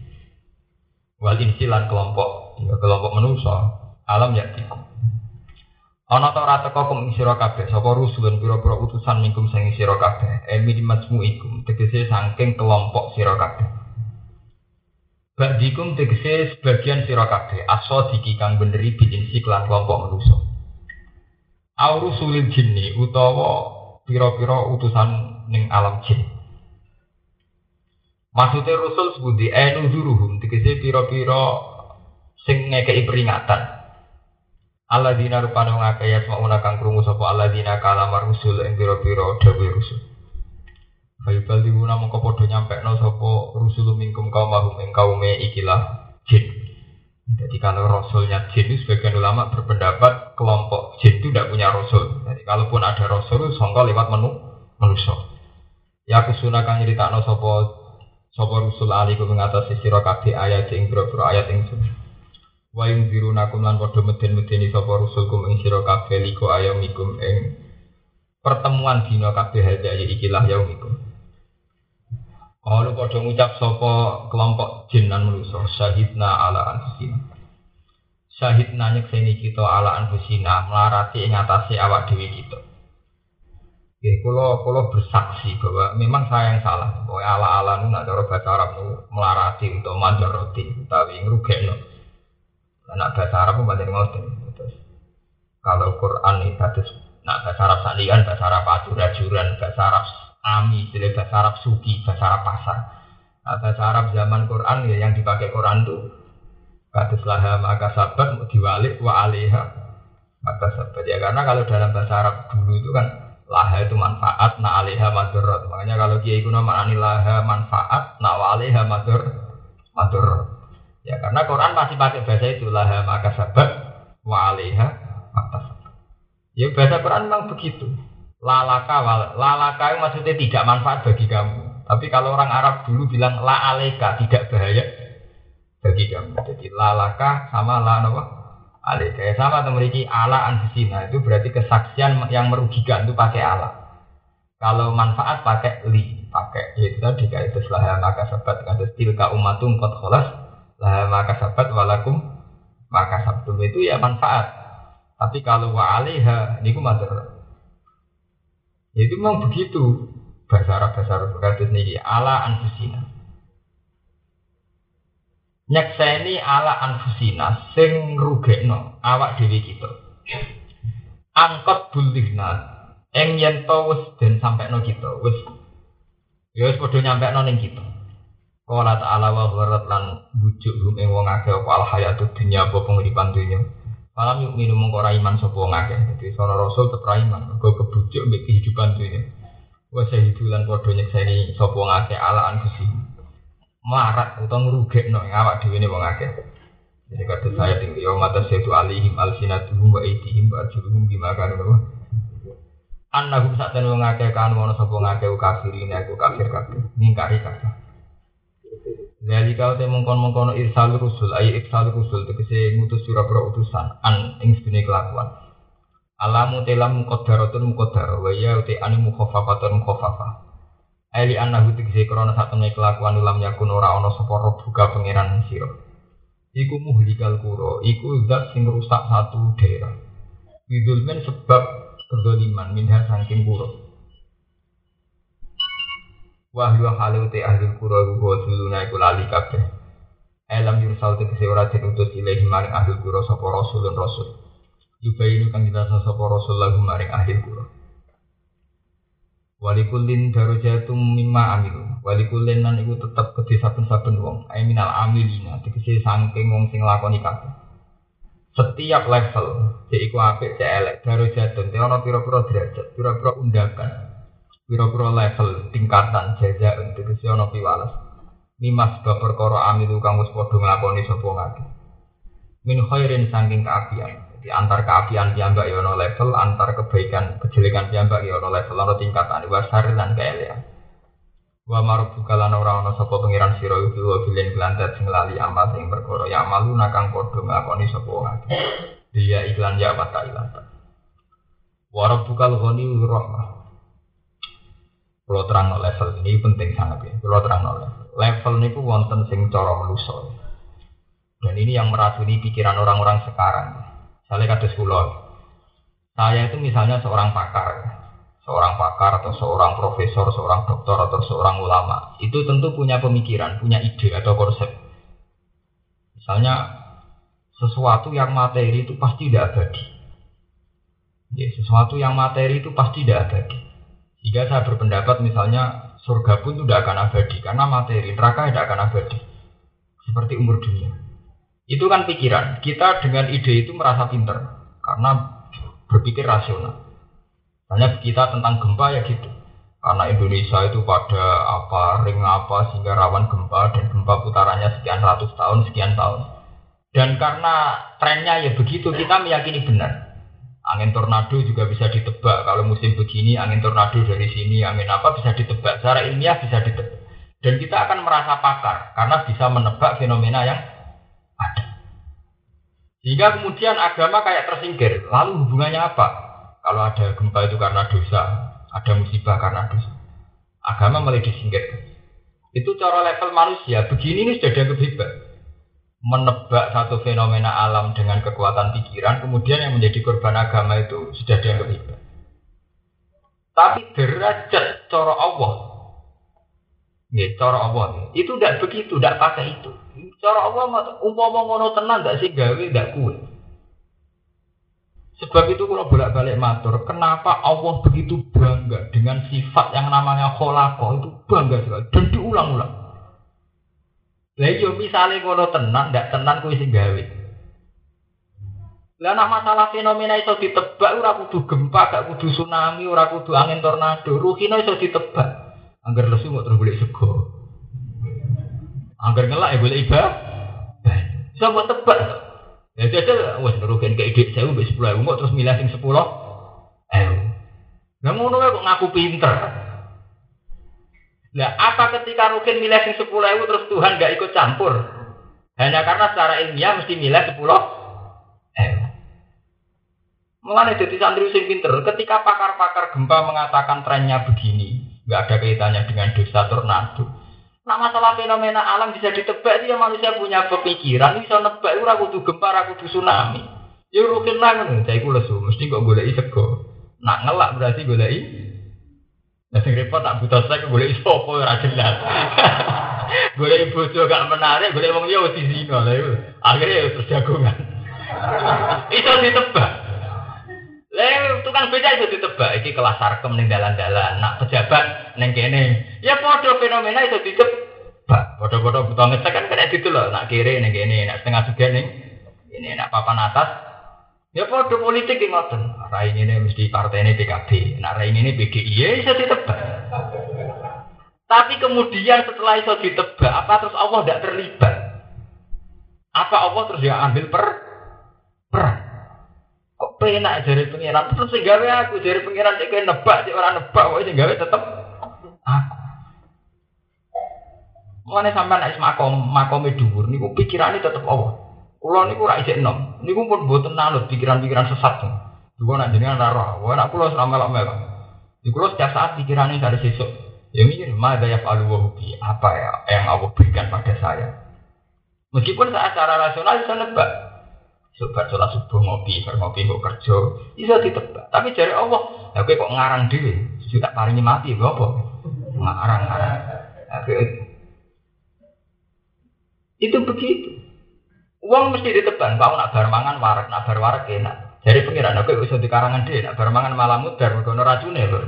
S1: Wal insilan kelompok ya kelompok manusia alam ya tiku. Ana ta ora teka kum sira kabeh sapa rusulun pira-pira utusan mingkum sing sira kabeh. Emi majmu'ikum tegese saking kelompok sira kabeh. Badikum tegese sebagian sira kabeh aso diki kang beneri binsi kelan kelompok manusia. Aurusulil jinni utawa pira-pira utusan ning alam jin. Maksudnya Rasul sebuti enu duruhum dikisi piro-piro sing ngekei peringatan. Allah dina rupanya ngakaya semua kang krungu Allah dina kalamar rusul yang piro-piro dawe rusul. Fayubal diwuna mongko podo nyampe no sopo rusul mingkum kaum mahum ing kaume ikilah jin. Jadi kalau rasulnya jin itu sebagian ulama berpendapat kelompok jin itu tidak punya rasul. Jadi kalaupun ada rasul, songkol lewat menu manusia. Ya kusuna kang nyeritakno sapa sapa rusul aliku ing atas sira kabeh ayat ing boro ayat ing sun. Wa yunzirunakum lan padha meden-medeni sapa rusulkum ing sira kabeh liko ayamikum ing pertemuan dina kabeh hadya ikilah yaumikum. Kalau padha ngucap sapa kelompok jin lan manusa syahidna ala anfusina. Syahidna nyekseni kita ala anfusina melarati ing atase awak dhewe kita. Oke, kalau kalau bersaksi bahwa memang saya yang salah. Bahwa ala ala nu nak cara bahasa Arab nu melarati atau manjaroti, tapi ngrugekno. Nak bahasa Arab pun banyak. Terus kalau Quran ini nak bahasa Arab salian, bahasa Arab ajuran, bahasa Arab ami, jadi bahasa Arab suki, bahasa Arab pasar. Nah, bahasa Arab zaman Quran ya yang dipakai Quran itu hadis laha maka sabat diwalik wa alaiha maka sabat ya karena kalau dalam bahasa Arab dulu itu kan laha itu manfaat na alaiha madorot makanya kalau kiai kuno maknani laha manfaat na wa alaiha madorot Ya karena Quran masih pakai bahasa itu lah maka sabat wa alaiha Ya bahasa Quran memang begitu. Lalaka lalaka itu maksudnya tidak manfaat bagi kamu. Tapi kalau orang Arab dulu bilang la aleka tidak bahaya bagi kamu. Jadi lalaka sama la apa? Aleka. Ya sama memiliki ala anfusina itu berarti kesaksian yang merugikan itu pakai ala. Kalau manfaat pakai li, pakai ya itu tadi kayak itu lah maka sabat kata tilka umatum kot kholas lah maka sabat walakum maka sabtu itu ya manfaat. Tapi kalau wa alaiha niku madar. Ya itu memang begitu bahasa Arab bahasa Arab kados niki ala anfusina. Nyekseni ala anfusina sing rugekno awak dhewe kita. Angkot bulihna eng yen to wis den sampekno kita wis ya wis padha nyampekno ning kita. Kala ta'ala wa lan bujuk hum wong akeh apa al hayatud dunya apa penguripan. Malam yuk minum mengko iman sapa wong akeh. Dadi sono rasul tetep iman, mergo kebujuk mbek kehidupan dunya. Wa sahidu lan padha nyekseni sapa wong akeh ala anfusi. Marat utawa ngrugekno ing awak dhewe ne wong. Jadi kata saya tinggi yo mata setu alihim alsinatuhum wa aitihim wa arjuluhum bima kanu Annahum sak ten wong kan ono sapa ngakeh kafirin aku kafir kabeh. Ningkari kabeh. Jadi kau teh mengkon mengkon irsal rusul, ayi irsal rusul tegese ngutus pira-pira utusan an ing sedune kelakuan. Alamu telam muqaddaratun muqaddar wa ya uti anu mukhaffafatun mukhaffafah. Eli anahu tegese krana satemene kelakuan ulam yakun ora ana sapa buka pangeran sira. Iku muhlikal kuro, iku zat sing rusak satu daerah. Bidulmen sebab kedoliman minha saking kuro. Wahyu halu te ahli kura iku duluna iku lali kabeh. Elam yursal te kese ora diutus ilahi maring ahli kura sapa rasulun rasul. Yubayinu kang dirasa sapa rasul lagu maring ahli kura. Walikullin darajatum mimma amilu. Walikullin nan iku tetep kedhe saben-saben wong. Ai minal amilina tegese saking wong sing lakoni kabeh. Setiap level, cek iku apik, cek elek, darajatun, te ana pira-pira derajat, pira-pira undakan, pira-pira level tingkatan jaja untuk ono piwales mimas sebab perkara amilu kang wis padha nglakoni sapa ngake min khairin saking keapian. Di antar keapian piyambak ya level antar kebaikan kejelekan piyambak ya level ono tingkatan. Wa dan keelean. Wa marbuka lan ora ono sapa pangeran sira iku wa bilen glantet sing lali amal sing perkara ya malu nakang padha nglakoni sapa ngake dia iklan ya wa ta'ala. Wa rabbukal ghani rahmah kalau terang level ini penting sangat ya. Kalau terang level. Level ini pun wonten sing cara menuso. Dan ini yang meracuni pikiran orang-orang sekarang. Saya kata sekolah. Saya itu misalnya seorang pakar, seorang pakar atau seorang profesor, seorang dokter atau seorang ulama. Itu tentu punya pemikiran, punya ide atau konsep. Misalnya sesuatu yang materi itu pasti tidak abadi. Ya, sesuatu yang materi itu pasti tidak abadi. Jika saya berpendapat misalnya surga pun tidak akan abadi karena materi neraka tidak akan abadi seperti umur dunia. Itu kan pikiran. Kita dengan ide itu merasa pinter karena berpikir rasional. Misalnya kita tentang gempa ya gitu. Karena Indonesia itu pada apa ring apa sehingga rawan gempa dan gempa putarannya sekian ratus tahun, sekian tahun. Dan karena trennya ya begitu kita meyakini benar. Angin tornado juga bisa ditebak. Kalau musim begini, angin tornado dari sini, angin apa bisa ditebak. Secara ilmiah bisa ditebak. Dan kita akan merasa pakar karena bisa menebak fenomena yang ada. Sehingga kemudian agama kayak tersingkir. Lalu hubungannya apa? Kalau ada gempa itu karena dosa, ada musibah karena dosa. Agama mulai disingkirkan. Itu cara level manusia. Begini ini sudah dianggap hebat. Menebak satu fenomena alam dengan kekuatan pikiran, kemudian yang menjadi korban agama itu sudah dianggap hebat. Tapi derajat cara Allah, ya, cara Allah itu tidak begitu, tidak pakai itu. Cara Allah umpama ngono tenan ndak sih gawe ndak kuat. Sebab itu kalau bolak-balik matur, kenapa Allah begitu bangga dengan sifat yang namanya kholako itu bangga sekali dan diulang-ulang. Lah yo iya, misale ngono tenan, ndak tenan kuwi sing gawe. Lah masalah fenomena itu ditebak ora kudu gempa, gak kudu tsunami, ora kudu angin tornado, ruhino iso ditebak. Angger lesu kok terus golek sego. Angger ngelak ya golek iba. Coba tebak. Ya jajal wis ngerugikan ke ide saya wis 10.000 kok terus milih sing 10 eh. Lah ngono kok ngaku pinter. Lah apa ketika Rukin milih sing 10.000 terus Tuhan gak ikut campur? Hanya karena secara ilmiah mesti milih 10 eh. Mulane jadi santri sing pinter, ketika pakar-pakar gempa mengatakan trennya begini, nggak ada kaitannya dengan dosa tornado, Nah masalah fenomena alam bisa ditebak dia manusia punya pemikiran bisa nebak ora kudu gempa ora kudu tsunami. Ya rukin lah ngono, saya lesu, mesti kok goleki sego. Nak ngelak berarti goleki Sing repot tak buta sek goleki sapa ora jelas. goleki bojo gak menarik, goleki wong liya wis zina lha Akhirnya terus jagongan. Itu ditebak. Lah tukang beca itu ditebak iki kelas sarkem ning dalan-dalan, nak pejabat ning kene. Ya padha fenomena itu ditebak. Padha-padha buta ngecek kan kena gitu loh, nak kiri ning kene, nak setengah juga ning ini nak papan atas. Ya padha politik ki ngoten. Rai ini mesti partai ini PKB, nak rai ini PDI ya iso ditebak. Tapi kemudian setelah itu ditebak, apa terus Allah tidak terlibat? Apa Allah terus dia ambil per peran? Kok penak dari pengiran? Terus sing gawe aku dari pengiran cek nebak, cek orang nebak, kok sing gawe tetep aku. Mulane sampean nek makom makome dhuwur niku pikirane tetep Allah. Kula niku ora isih enom. Niku pun mboten nanut pikiran-pikiran sesat. Dua nak jenengan ora roh. Wah nak kula ora melok-melok. Di kula setiap saat pikirannya dari sesuk. Ya mikir, mada ya wa apa ya yang Allah berikan pada saya. Meskipun saat secara rasional bisa nebak, Sobat sholat subuh ngopi, ngopi kok kerja, bisa ditebak. Tapi dari Allah, ya kok ngarang diri, sudah paringnya mati, apa? Ngarang-ngarang. Itu begitu. Uang mesti ditebak, kau nak bar mangan warak, nak bar warak enak. Jadi pengiran aku bisa di karangan dia, nak bar mangan malah mudar, mereka racunnya loh.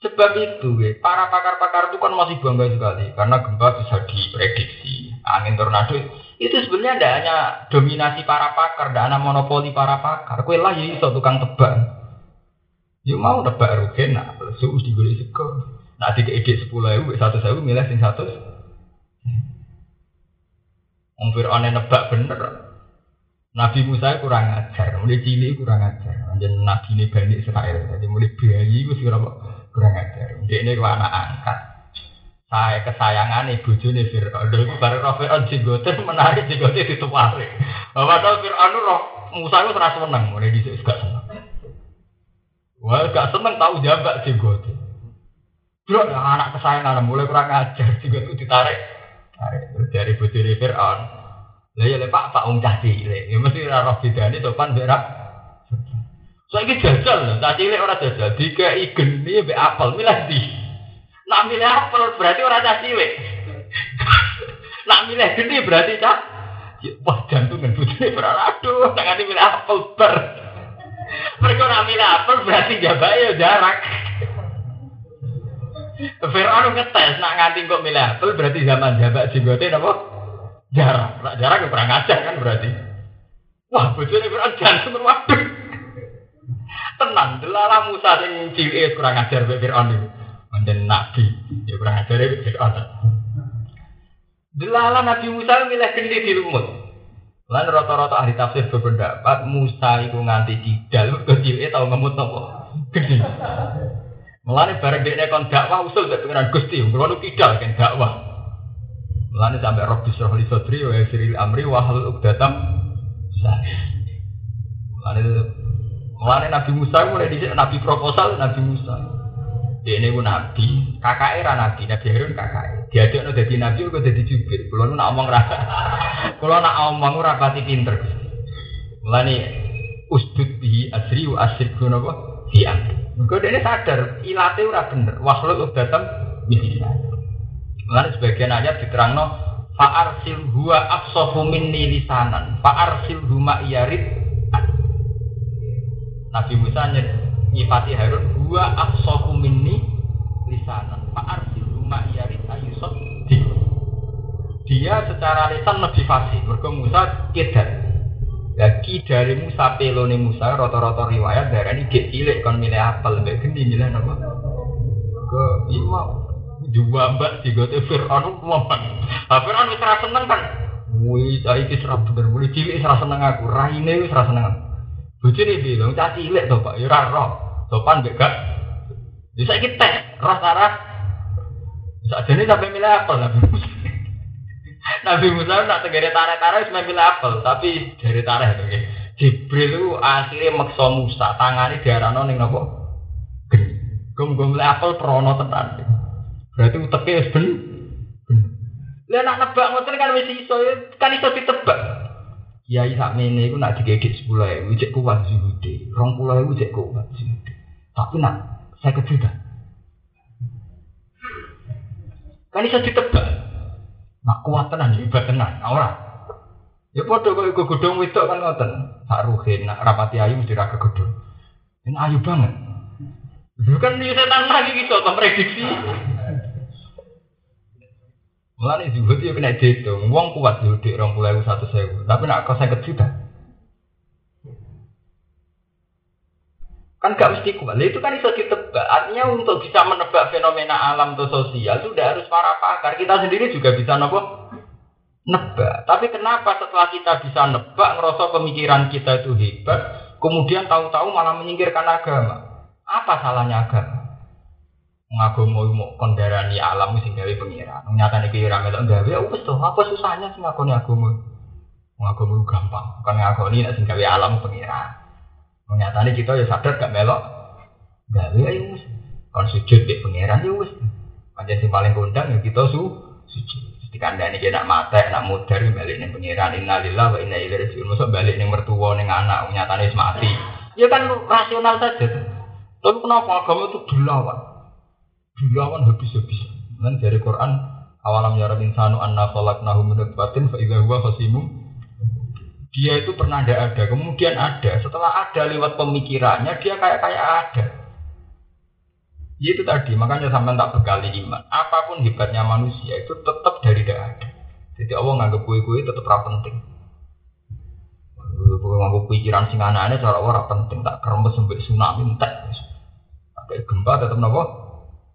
S1: Sebab itu, para pakar-pakar itu kan masih bangga sekali karena gempa bisa diprediksi, angin tornado itu sebenarnya tidak hanya dominasi para pakar, tidak hanya monopoli para pakar. Kue lah ya iso tukang tebak. Ya mau tebak rugen, nah suus dibeli sego. Nah tiga ide sepuluh ribu, satu ribu milih sing satu. Wong Fir'aun nebak bener. Nabi Musa kurang ajar, mulai cilik kurang ajar. Jadi Nabi ini Bani Israel, jadi mulai bayi itu kurang ajar. Dia ini anak angkat saya kesayangan ibu juni Fir'aun. Iku bareng roh Fir'aun jenggote menarik jenggote dituwari. Padahal Fir'aun roh Musa itu ora seneng, mulai dhisik gak seneng. Wah, gak seneng tahu jambak jenggote. Bro, anak kesayangan mulai kurang ajar jenggot itu ditarik. Dari bojone Fir'aun. Lah ya Pak Pak wong cah cilik. Ya mesti roh bedane sopan berak. Saiki jajal, cah cilik ora jajal, dikai geni mbek apel milih di. Nak apel berarti orang cah cilik. Nak milih gede berarti cah. Wah jantungan putri berarti aduh, tak milih apel ber. Mereka nak milih apel berarti jabai ya jarak. Fir'aun ngetes nak nganti kok milih apel berarti zaman jabak jenggote apa? Jarak. Nak jarak ya kurang ajar kan berarti. Wah, bojone Fir'aun jantung waduh. Tenang, delala Musa sing cilik kurang ajar Fir'aun iki. Mantan nabi, ya kurang ajar itu Fir'aun. Delala Nabi Musa milih kendi di lumut. Lan rata-rata ahli tafsir berpendapat Musa itu nganti kidal kecil itu tahu ngemut nopo gede. Mulane bareng dekne kon dakwah usul gak pengiran Gusti, ngono kidal kan dakwah. Mulane sampai Rob Bisroh li Sodri wa Siril Amri wa halul uqdatam Mulane mulane Nabi Musa mulai dhisik Nabi proposal Nabi Musa. Ini pun nabi, kakak era nabi, nabi Harun kakak. Dia ada jadi nabi, kok jadi jubir. Kalau nak omong rasa, kalau nak omong ora pati pinter. Mulane usdud bihi asri wa asri guna apa? Dia. Mergo dia sadar ilate ora bener. Wakhlul uqdatam bisa. Mulane sebagian ayat diterangno fa'arsil huwa afsahu minni lisanan fa'arsil huma iyarid Nabi Musa nyifati Harun huwa afsahu minni lisanan fa'arsil huma iyarid ayusot dia secara lisan lebih fasih mergo Musa kedar Lagi dari Musa pelone Musa rata-rata riwayat darah ini gak cilik kon milih apel mbek gendi milih apa? Ke iya dua mbak tiga tuh Fir'aun. Nah, Fir'aun wis ra seneng kan. Wih, saya iki ora bener mulai cilik ra seneng aku, raine wis ra seneng. Bojone bilang cah cilik to, Pak, ya roh. Sopan mbek gak. Ya saiki tes, roh ta roh. Sakjane sampai milih apel Musa. Nabi Musa nak tegere tarik-tarik wis milih apel, tapi dari tarik to Jibril itu akhirnya maksa Musa, tangannya diarano ning napa? Geni. Gum-gum apel prono tenan. Berarti uteke wis ben. Lah nak nebak ngoten kan wis iso kan iso ditebak. Kiai sakmene iku nak digegek 10.000 cek kuat zuhude. 20.000 cek kuat zuhude. Tapi nak saya juta. Kan iso ditebak. Nak kuat tenan hebat tenan, ora. Ya padha kok iku godhong wedok kan ngoten. Sak ruhin nak rapati ayu mesti ra kegodhong. Ini ayu banget. Lu kan ini setan lagi gitu, atau prediksi. Mulane zuhud ya kena dihitung. Wong kuat zuhud di rong puluh satu sewu. Tapi nak kau saya juta. Kan gak mesti kuat. Itu kan bisa ditebak. Artinya untuk bisa menebak fenomena alam atau sosial sudah harus para pakar. Kita sendiri juga bisa nopo nebak. Tapi kenapa setelah kita bisa nebak, ngerasa pemikiran kita itu hebat, kemudian tahu-tahu malah menyingkirkan agama? Apa salahnya agama? ngagomo mau kondarani alam sing gawe pengiran. Nyatane ki ora melok gawe ya wis to, apa susahnya sing ngakoni agama? Gampang, bukan ngakoni nek sing gawe alam pengiran. Nyatane kita ya sadar gak melok gawe ya wis. Kon sujud di pengiran ya wis. Pancen sing paling kondang ya kita su sujud. Dikandani ki nak mate, nak mudar balik ning pengiran innalillahi wa inna ilaihi raji'un. Mosok balik ning mertua ning anak nyatane wis mati. Ya kan rasional saja. Tapi kenapa agama itu dilawan? dilawan habis-habis. Dan dari Quran awalam ya insanu anna khalaqnahu min nutfatin fa idza huwa khasimun dia itu pernah ada ada, kemudian ada. Setelah ada lewat pemikirannya, dia kayak kayak ada. Ya itu tadi, makanya sampai tak berkali iman. Apa pun hebatnya manusia itu tetap dari tidak ada. Jadi Allah nganggap kue-kue tetap rapi penting. Nganggap pikiran sing aneh cara orang penting tak kerembes sampai tsunami entek. Sampai gempa tetap nopo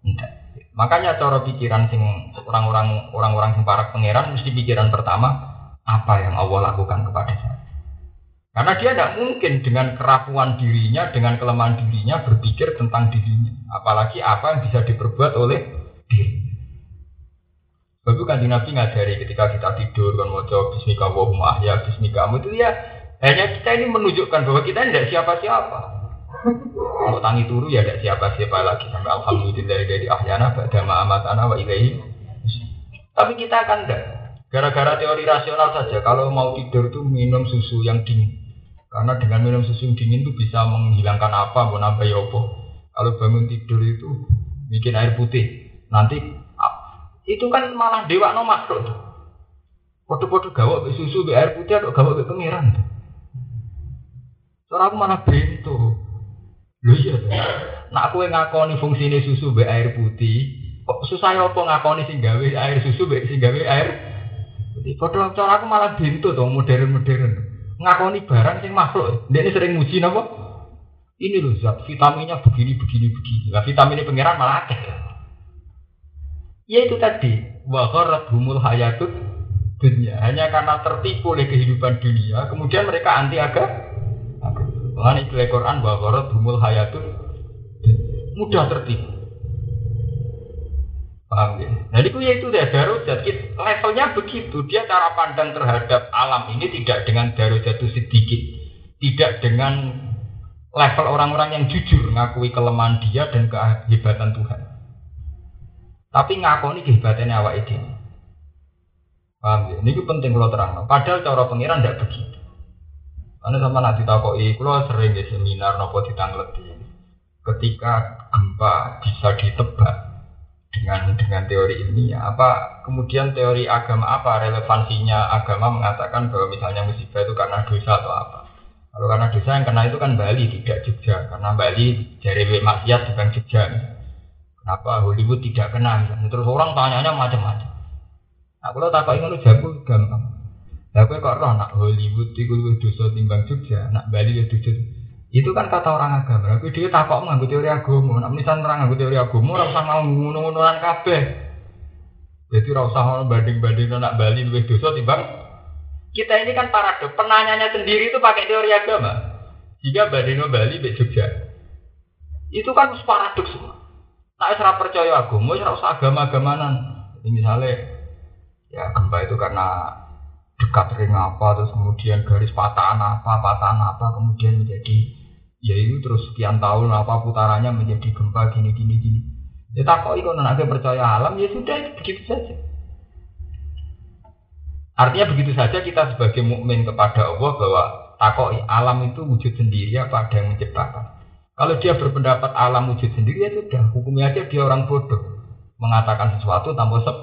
S1: Enggak. Makanya cara pikiran sing orang-orang orang-orang sing para pangeran mesti pikiran pertama apa yang Allah lakukan kepada saya. Karena dia tidak mungkin dengan kerapuan dirinya, dengan kelemahan dirinya berpikir tentang dirinya. Apalagi apa yang bisa diperbuat oleh dirinya. Sebab kan Nabi ngajari ketika kita tidur kan mau jawab Bismika wa ya Bismika itu ya hanya kita ini menunjukkan bahwa kita tidak siapa-siapa. Kalau tangi turu ya tidak siapa-siapa lagi sampai alhamdulillah dari ahyana pada amat anak wa ilahi. Tapi kita akan tidak. Gara-gara teori rasional saja, kalau mau tidur itu minum susu yang dingin. Karena dengan minum susu yang dingin itu bisa menghilangkan apa, mau nambah ya apa. Kalau bangun tidur itu bikin air putih. Nanti itu kan malah dewa no makhluk. Foto-foto gawak susu be air putih atau gawak be pengiran. Soalnya aku malah bentuk. Lho iya. Nak kowe ngakoni fungsine susu mbek air putih, kok susah ya apa ngakoni sing gawe air susu mbek sing gawe air Padha cara aku malah bintu to modern-modern. Ngakoni barang sing makhluk. Dia sering muji napa? Ini loh zat vitaminnya begini begini begini. Nah vitaminnya pangeran malah akeh. Ya itu tadi, wa humul hayatut dunia. Hanya karena tertipu oleh kehidupan dunia, kemudian mereka anti agama istilah Quran bahwa korot humul hayatun mudah tertipu. Paham ya? Nah itu ya itu deh darujat. Levelnya begitu. Dia cara pandang terhadap alam ini tidak dengan darujat itu sedikit. Tidak dengan level orang-orang yang jujur ngakui kelemahan dia dan kehebatan Tuhan. Tapi ngakoni kehebatannya awak ini. Paham ya? Ini penting kalau terang. Padahal cara pengiran tidak begitu. Karena sama nanti takoi, kalau sering di seminar nopo ditangleti. Ketika gempa bisa ditebak dengan dengan teori ilmiah, apa kemudian teori agama apa relevansinya agama mengatakan bahwa misalnya musibah itu karena dosa atau apa? Kalau karena dosa yang kena itu kan Bali tidak Jogja, karena Bali jari maksiat bukan Jogja. Kenapa Hollywood tidak kena? Terus orang tanyanya macam-macam. Kalau tak kau ingin jago gampang. Kowe kok roh nak Hollywood luwih dosa timbang Jogja, nak Bali ya dosa. Itu kan kata orang agama. Kowe dhewe takok nganggo teori agama, nak menisan orang nganggo teori agama ora usah mau ngono-ngonoan kabeh. Jadi ora usah ono banding-banding nak Bali luwih dosa timbang kita ini kan paradok. Penanyanya sendiri itu pakai teori agama. Jika bandingno Bali be Jogja. Itu kan paradok semua. Tak ora percaya agama, ora usah agama-agamanan. Misalnya ya gempa itu karena dekat ring apa terus kemudian garis patahan apa patahan apa kemudian menjadi ya itu terus sekian tahun apa putarannya menjadi gempa gini gini gini. Ya tak kok ikut nanti percaya alam ya sudah begitu saja. Artinya begitu saja kita sebagai mukmin kepada Allah bahwa takoi alam itu wujud sendiri apa ada yang menciptakan. Kalau dia berpendapat alam wujud sendiri ya sudah hukumnya aja dia orang bodoh. Mengatakan sesuatu tanpa sebab.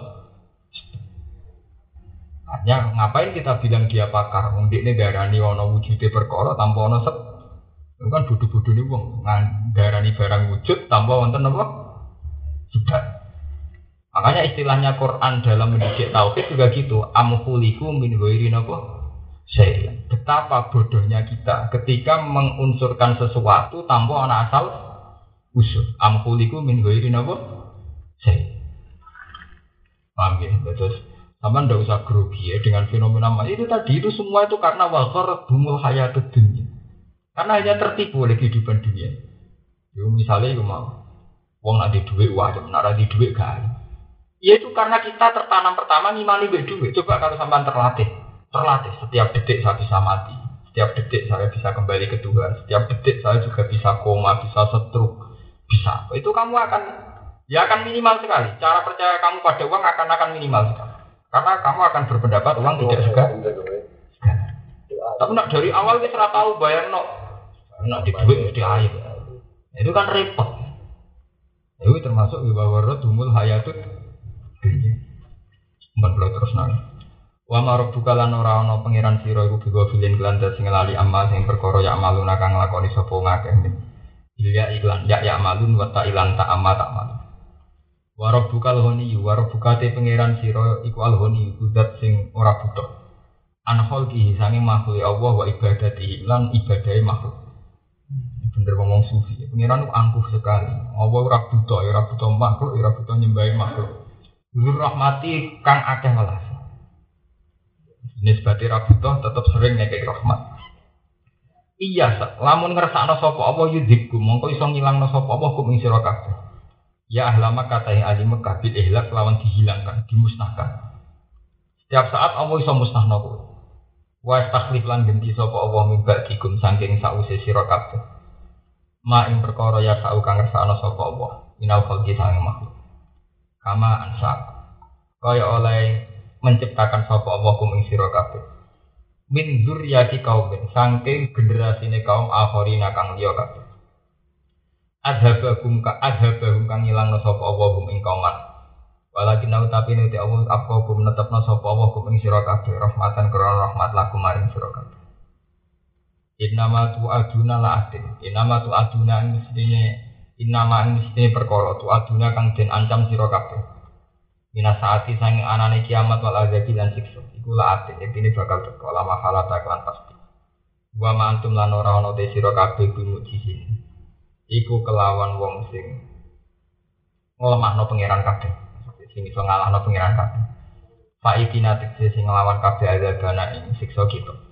S1: Ya, ngapain kita bilang dia pakar? Wong ini darani ono wujude perkara tanpa ono sep. Kan bodoh-bodoh nih wong. Darani barang wujud tanpa wonten apa? Tidak. Makanya istilahnya Quran dalam mendidik tauhid juga gitu. Amhuliku min ghairi napa? Saya. Betapa bodohnya kita ketika mengunsurkan sesuatu tanpa ana asal usul. Amhuliku min ghairi napa? Saya. Paham ya? Terus sama ndak usah grogi ya dengan fenomena itu tadi itu semua itu karena wakar bumul hayat dunia. Karena hanya tertipu oleh kehidupan dunia. Yo misalnya itu mau uang nanti duit wajib, nara di duit kali. Ya itu karena kita tertanam pertama ngimani duit duit. Coba kalau sampai terlatih, terlatih setiap detik saya bisa mati, setiap detik saya bisa kembali ke Tuhan, setiap detik saya juga bisa koma, bisa setruk, bisa. Itu kamu akan ya akan minimal sekali. Cara percaya kamu pada uang akan akan minimal sekali. Karena kamu akan berpendapat uang tidak suka. Tapi nak dari awal kita tahu bayar no, nak di duit mesti air. Itu kan repot. Itu termasuk wibawarot dumul hayatut dunia. Mbak terus nang. Wa marok bukalan ora ana pangeran sira iku bigo filin kelanda sing lali amal sing perkara ya amalun kang nglakoni sapa ngakeh. Ya iklan ya ya amalun wa ilan ta amal tak amal. Warab bukal honi, warab bukate pangeran siro iku al honi, kudat sing ora butuh. Anhol ki sange makhluk Allah wa ibadati lan ibadai makhluk. Bener ngomong sufi, pangeran itu angkuh sekali. Allah ora butuh, ora butuh makhluk, ora butuh nyembah makhluk. Nur rahmati kang akeh welas. Nisbati ra butuh tetep sering ngekek rahmat. Iya, lamun ngrasakno sapa apa yudhibku, mongko iso ngilangno sapa apa kum ing sira. Ya ahlama kata yang ahli Mekah bil ihlak lawan dihilangkan, dimusnahkan. Setiap saat Allah iso musnahno kowe. Wa takhlif lan ganti sapa Allah mimba dikum saking sause sira kabeh. Ma ing perkara ya sa'u kang ngersakno sapa Allah. Minal khalqi sang makhluk. Kama ansa. Kaya oleh menciptakan sapa Allah kum ing sira kabeh. Min zurriyati kaum saking generasine kaum akhirina kang liya kabeh adhabahum ka adhabahum kang ilangno sapa Allah hum ing kauman walakin nau tapi nuti Allah apa hum netepno sapa Allah hum ing sira kabeh rahmatan krana rahmat laku maring sira kabeh Innama tu aduna la atin Innama tu aduna mestine Innama mestine perkara. Tu aduna kang den ancam sira kabeh. Mina saati sange anane kiamat wal azabi lan siksa. Iku la atin Ini bakal teko. Lama halata klan pasti. Wa ma antum lan ora ana te sira kabeh bimujisin iku kelawan wong sing nglemahno pangeran kabeh. Sing iso ngalahno pangeran kabeh. Fa'idina tegese sing nglawan kabeh azabana ing siksa kita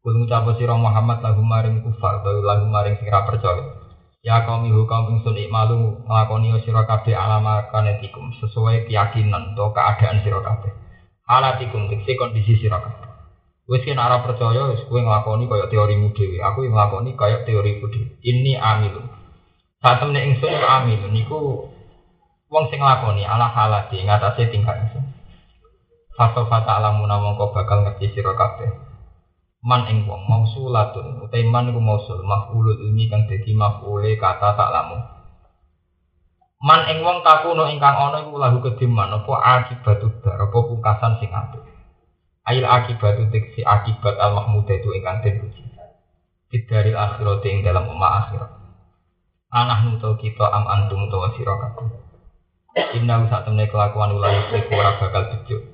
S1: Kul ngucap sira Muhammad lagu maring kufar utawa lagu maring sing ra percaya Ya kaum ibu kaum ingsun ikmalu nglakoni sira kabeh alama kanetikum sesuai keyakinan atau keadaan sira kabeh. Halatikum tekse kondisi sira kabeh. Wis kena ora percaya wis kowe nglakoni kaya teorimu dhewe. Aku yang nglakoni kaya teoriku dhewe. Ini amilun. Saat temen ingsun amilun niku wong sing nglakoni ala halati ngatasé tingkat ingsun. Fasofa ta'lamuna mongko bakal ngerti sira kabeh man ing wong mausulatun utai man iku mausul maf'ulul ilmi kang dadi maf'ule kata tak lamu. Man ing wong takuno ingkang ana iku lahu kediman apa akibat dar apa pungkasan sing apik. Ail akibat si akibat al mahmudah itu ingkang den puji. Dari akhirat ing dalam umma akhirat. Anak nuto kita am antum utawa sira kabeh. Inna sak temne kelakuan ulai ora bakal bejo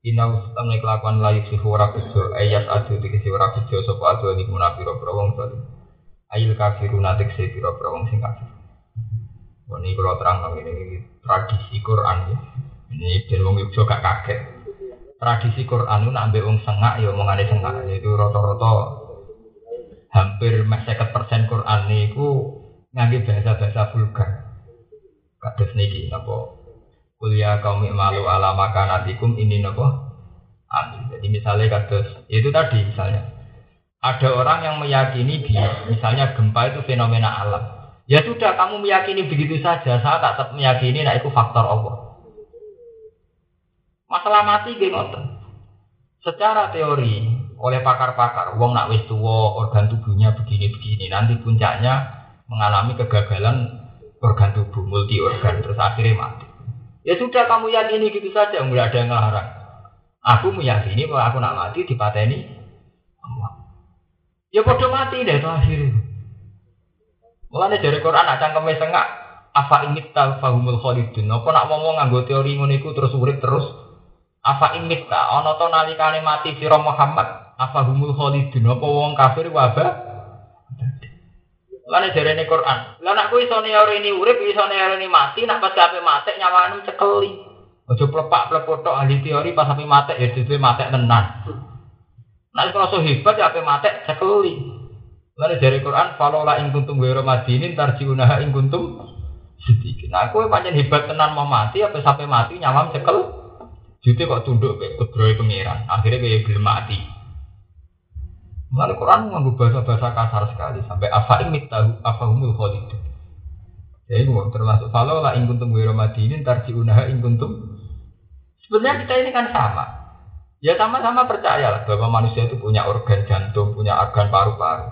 S1: Inau setemne kelakuan layu si ora bejo ayat adu si ora bejo sopo adu ini munafiro wong zalim. Ail kafiru natik se piro wong sing kafir. Ini kalau terang ini tradisi Quran ya. Ini dan wong Yogyo gak kaget. Tradisi Quran itu nambah wong sengak ya omongane sengak yaitu rata-rata hampir seket persen Quran itu ngangge bahasa-bahasa vulgar. Kados niki napa kuliah kaum malu ala makanatikum ini nopo amin. Jadi misalnya kados itu tadi misalnya ada orang yang meyakini dia misalnya gempa itu fenomena alam. Ya sudah kamu meyakini begitu saja, saya tak tetap meyakini nah itu faktor Allah. Masalah mati geng Secara teori oleh pakar-pakar, wong nak wis tua, organ tubuhnya begini-begini, nanti puncaknya mengalami kegagalan organ tubuh, multi organ, terus akhirnya mati. Ya sudah kamu yakini gitu saja, nggak ada yang ngelarang. Aku meyakini bahwa aku nak mati dipateni Allah. Ya bodoh mati deh itu akhirnya. Dari Quran nak cangkeme sengak apa tal fahumul khalidun. Apa nak ngomong nganggo teori ngono terus urip terus apa ingit ta ana to nalikane mati sira Muhammad apa humul khalidun apa wong kafir wabah Lane jarene Quran. Lah nek kuwi iso ini urip, iso ini mati, nak pas ape mati nyawanu cekeli. Aja plepak plepot tok ahli teori pas ape mati ya dhewe mati tenan. Nek so hebat ya ape mati cekeli. Lane jare Quran, "Falola ing kuntum ghairu madinin tarjiunaha ing kuntum sedikit." Nah, kowe pancen hebat tenan mau mati apa sampai mati nyawam cekel. Jute kok tunduk kayak kudroy pengiran. Akhirnya kayak gelem mati. Mengenai Quran mengambil bahasa-bahasa kasar sekali sampai apa ini tahu apa umul khalid. Ya itu termasuk kalau lah ingkun tunggu ini tarji unaha ingkun Sebenarnya kita ini kan sama. Ya sama-sama percaya lah bahwa manusia itu punya organ jantung, punya organ paru-paru.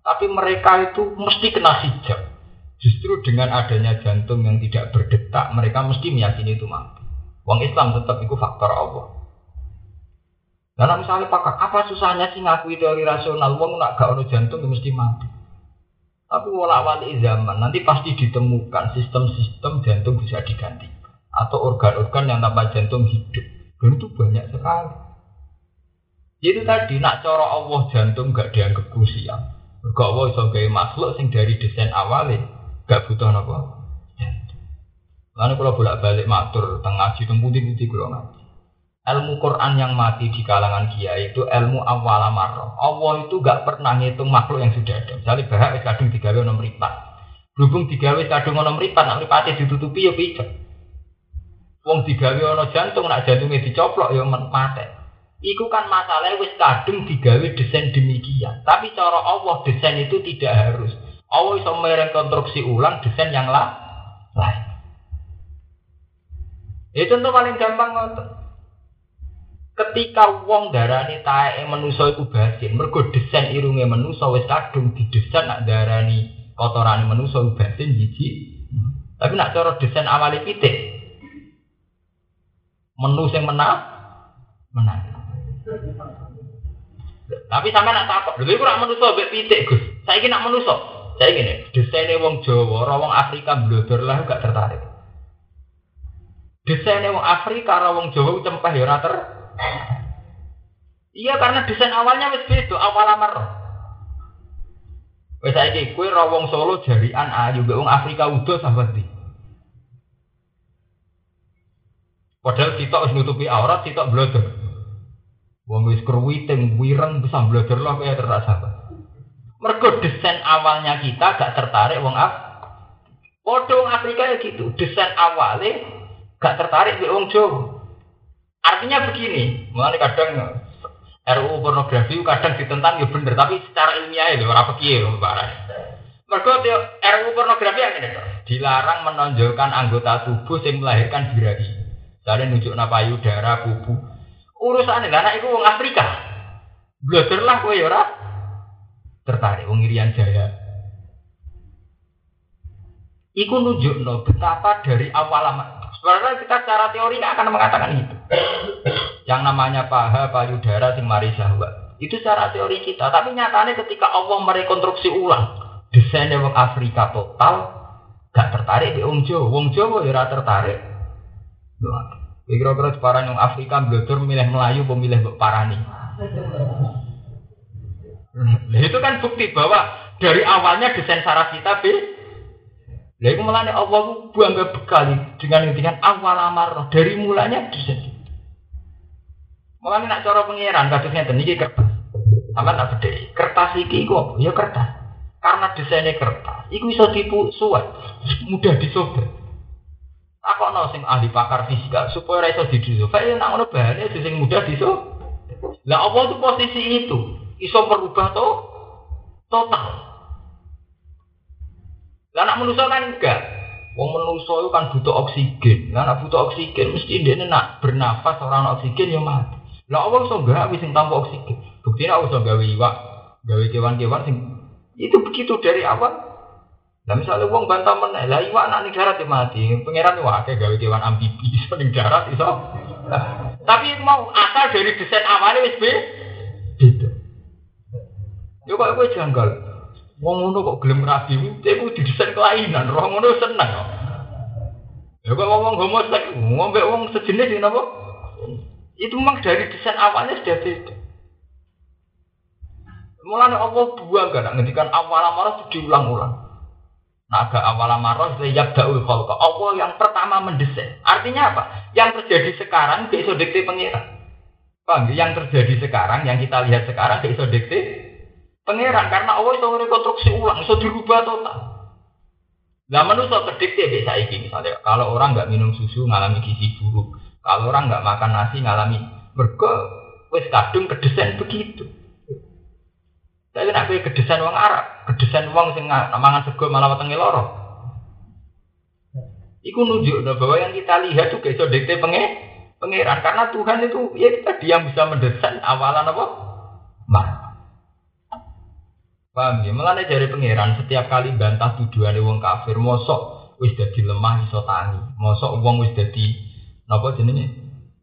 S1: Tapi mereka itu mesti kena hijab. Justru dengan adanya jantung yang tidak berdetak, mereka mesti meyakini itu mati. Wong Islam tetap itu faktor Allah. Karena misalnya pakar, apa susahnya sih ngakui teori rasional? Wong nak gak ono jantung mesti mati. Tapi wala wali zaman nanti pasti ditemukan sistem-sistem jantung bisa diganti atau organ-organ yang tanpa jantung hidup. Dan itu banyak sekali. Itu tadi nak cara Allah jantung gak dianggap krusial. Gak Allah iso makhluk sing dari desain awalnya gak butuh apa. Lalu kalau bolak-balik matur tengah ngaji teng kalau ngaji ilmu Quran yang mati di kalangan kiai itu ilmu awal amarah. Allah itu gak pernah ngitung makhluk yang sudah ada. Misalnya bahak wis kadung digawe ono mripat. Berhubung digawe kadung ono mripat, nak mripate ditutupi ya picek. Wong digawe ono jantung, nak jantungnya dicoplok ya mati. Iku kan masalahnya wis kadung digawe desain demikian. Tapi cara Allah desain itu tidak harus. Allah bisa merekonstruksi ulang desain yang lain. Itu contoh paling gampang ngotot ketika wong darani taeke manusa iku basin mergo desain irunge manusa wis kadung didesain nak darani kotorane manusa basin jiji tapi nak cara desain awali pitik menu sing menang menang. Tapi sampe nak takut lha iku rak manusa pitik Gus? Saiki nak manusa? Saya gini desainnya wong Jawa wong Afrika blodor lah gak tertarik. Desainnya wong Afrika wong Jawa cempeh ya Iya karena desain awalnya wis beda, awal amar. Wes saiki kowe ra wong Solo jarian ayu mbek wong Afrika udo sahabat di. Padahal kita harus nutupi aurat, kita blodor. Wong wis kruwiting wireng bisa blodor lah kaya terasa. Mergo desain awalnya kita gak tertarik wong Af Podong Afrika ya gitu, desain awalnya gak tertarik di wong Jawa. Artinya begini, mulai kadang RUU pornografi kadang ditentang ya bener, tapi secara ilmiah itu orang pikir barang. Mereka RUU pornografi yang ini dilarang menonjolkan anggota tubuh yang melahirkan birahi. Jadi nunjuk payudara, kubu. Urusan ini, anak itu wong Afrika. Belajar lah kowe ya ora tertarik wong Irian Jaya. Iku nunjuk no betapa dari awal lama. Sebenarnya kita secara teori akan mengatakan itu. Yang namanya paha, payudara, sing mari syahwat. Itu secara teori kita. Tapi nyatanya ketika Allah merekonstruksi ulang desainnya wong Afrika total, gak tertarik di Wong Jawa. Wong Jawa ya tertarik. Kira-kira separang yang Afrika belajar memilih Melayu, pemilih Parani. Nah, itu kan bukti bahwa dari awalnya desain saraf kita B. Nah, itu malah Allah bangga bekali dengan dengan awal amar dari mulanya desain. Malah nak cara pengiran kasusnya ini kertas. Sama tak beda. Kertas iki kok ya kertas. Karena desainnya kertas, itu bisa tipu suat, mudah disobek. Aku no sing ahli pakar fisika supaya iso didisobek. Kayak nak ngono bahane sing mudah disobek. Lah apa itu posisi itu? Iso merubah to total. Lah anak manusia kan enggak. Wong manusia itu kan butuh oksigen. Lah anak butuh oksigen mesti dia nak bernafas orang oksigen ya mati. Lah Allah iso wis sing tanpa oksigen. Buktinya Allah iso gawe iwak, gawe kewan-kewan sing itu begitu dari awal. Lah misalnya wong bantah meneh, lah iwak nak ning darat ya mati. Pangeran iwak akeh gawe kewan amfibi iso ning darat iso. Tapi mau asal dari desain awalnya wis beda. Yo kok kowe janggal. Wong ngono kok gelem rabi, cek ku didesain kelainan, roh ngono seneng. Ya kok ngomong homoseks, ngombe wong sejenis ini apa? Itu memang dari desain awalnya sudah beda. Mulanya Allah buang gak ngendikan awal amarah itu diulang-ulang. Naga awal amarah yabda'ul khalqa. Allah yang pertama mendesain. Artinya apa? Yang terjadi sekarang besok dikte pengiran. Paham? Yang terjadi sekarang, yang kita lihat sekarang besok dikte pengiran. Karena Allah itu rekonstruksi ulang, itu dirubah total. Lah manusia kedikte bisa iki misalnya kalau orang nggak minum susu ngalami gizi buruk, kalau orang nggak makan nasi ngalami mergo wis kadung kedesain begitu. Tapi nek kowe kedesan wong Arab, kedesan wong sing mangan sego malah wetenge loro. Iku nunjukno bahwa yang kita lihat juga iso dikte penge pangeran karena Tuhan itu ya tadi yang bisa mendesain awalan apa? Paham ya? Mulane dari pangeran setiap kali bantah tuduhan wong kafir, mosok wis dadi lemah iso tangi. Mosok wong wis dadi napa jenenge?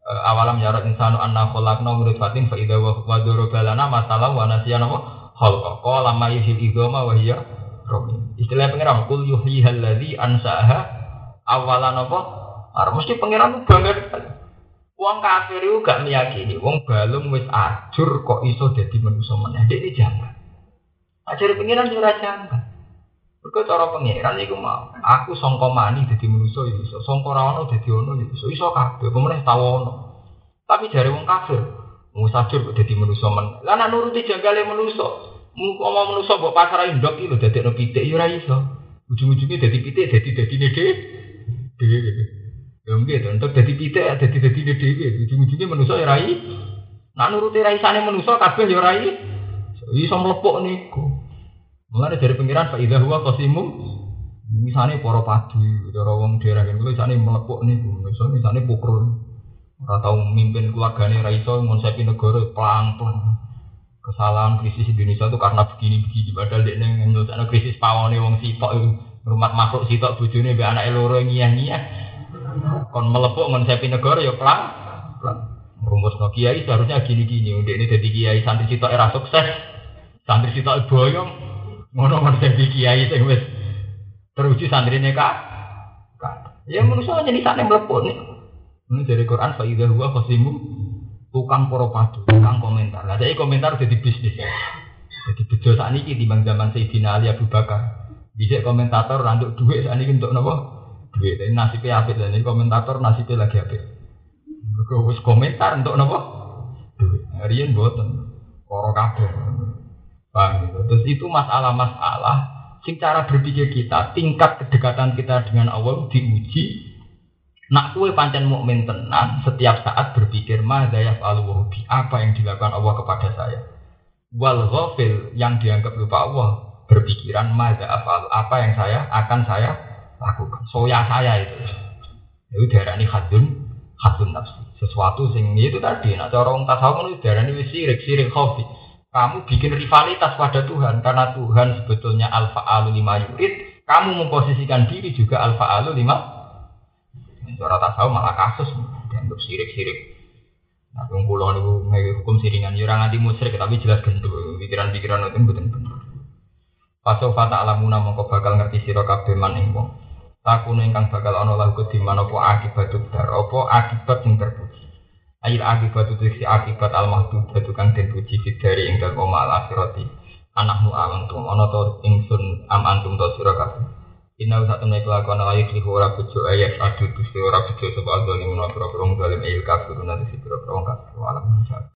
S1: Uh, awalam yarat insanu anna khalaqna min nutfatin fa idza wa darabalana masalah wa nasiyana apa? khalqa qala ma yuhil idhama wa hiya ramim istilah pengiran kul yuhyihal ladzi ansaha awalan apa Ar mesti pengiran bangga Wong kafir itu gak meyakini, wong balung wis ajur kok iso dadi manusa meneh. Dek ini jangan. Ajari pengiran juga jangan. Mergo cara pengiran iku mau, aku sangka mani dadi manusa ya iso, sangka ra ono dadi ono ya iso, iso pemeneh tau ono. Tapi jare wong kafir, Musafir kok dadi manusa men. Lah nek nuruti janggale manusa, mau manusa mbok pasar ndok iki lho dadekno pitik ya iso. Ujung-ujungnya dadi pitik dadi dadine dhewe. Ya nggih to, entuk dadi pitik dadi dadine dhewe. Ujung-ujungnya manusa ya ora iso. Nek nuruti raisane manusa kabeh ya ora iso. Iso mlepok niku. Mulane dari pengiran Pak Ida huwa qasimum misalnya para padi, cara wong daerah kene misalnya melepok niku, misalnya pukul Ora tau mimpin keluargane ra iso ngonsepi negara pelang-pelang. Kesalahan krisis Indonesia itu karena begini-begini padahal dia nyelesaikan krisis pawone wong sitok itu rumah makhluk sitok bojone mbek anake loro ngiyah-ngiyah. Kon melepuk ngonsepi negara ya pelang. Rumus no kiai seharusnya gini-gini. Ini jadi kiai santri sitok era sukses. Santri sitok boyong. Ngono ngonsepi kiai sing wis teruji santrine kak. Ya manusia jadi sana melepuk nih. Ini dari Quran Faidah huwa khosimu tukang padu, tukang komentar. Nah, jadi komentar jadi bisnis ya. Jadi bejo saat ini di zaman Sayyidina Ali Abu Bakar. Bisa komentator randuk duit saat ini untuk nopo duit. Ini nasibnya apik dan ini komentator nasibnya lagi apik. Mereka komentar untuk nopo duit. Rian buatan orang kabeh. Paham gitu. Terus itu masalah-masalah Sing cara berpikir kita, tingkat kedekatan kita dengan Allah diuji. Nak kue pancen mukmin tenan, setiap saat berpikir madza yaf'alu apa yang dilakukan Allah kepada saya. Wal ghafil yang dianggap lupa Allah berpikiran madza apa yang saya akan saya lakukan. Soya saya itu. Itu darah ini hadun, hadun nafsi. Sesuatu sing itu tadi. Cara orang tasawuf itu darah ini sirik, sirik hobi. Kamu bikin rivalitas pada Tuhan karena Tuhan sebetulnya alfa alu lima yurid. Kamu memposisikan diri juga alfa alu lima Cara tasawuf malah kasus dianggap sirik-sirik. Nah, yang pulau itu hukum siringan, ya orang anti musyrik, tapi jelas gendut. Pikiran-pikiran itu betul. Paso fata alamuna mongko bakal ngerti sira kabeh man ing wong. Takune ingkang bakal ana lagu di mana akibat dar apa akibat sing terpuji. Ail akibat itu si akibat al mahdud kang den puji dari ing dalem al akhirati. Anakmu amantum ana to ingsun am antum to sira kabeh. Inna usah temen kelakuan layu kelihu ora bujo ayat adu dusti ora bujo sebab zalim menurut berobong zalim ayil kafirun nanti si berobong kafir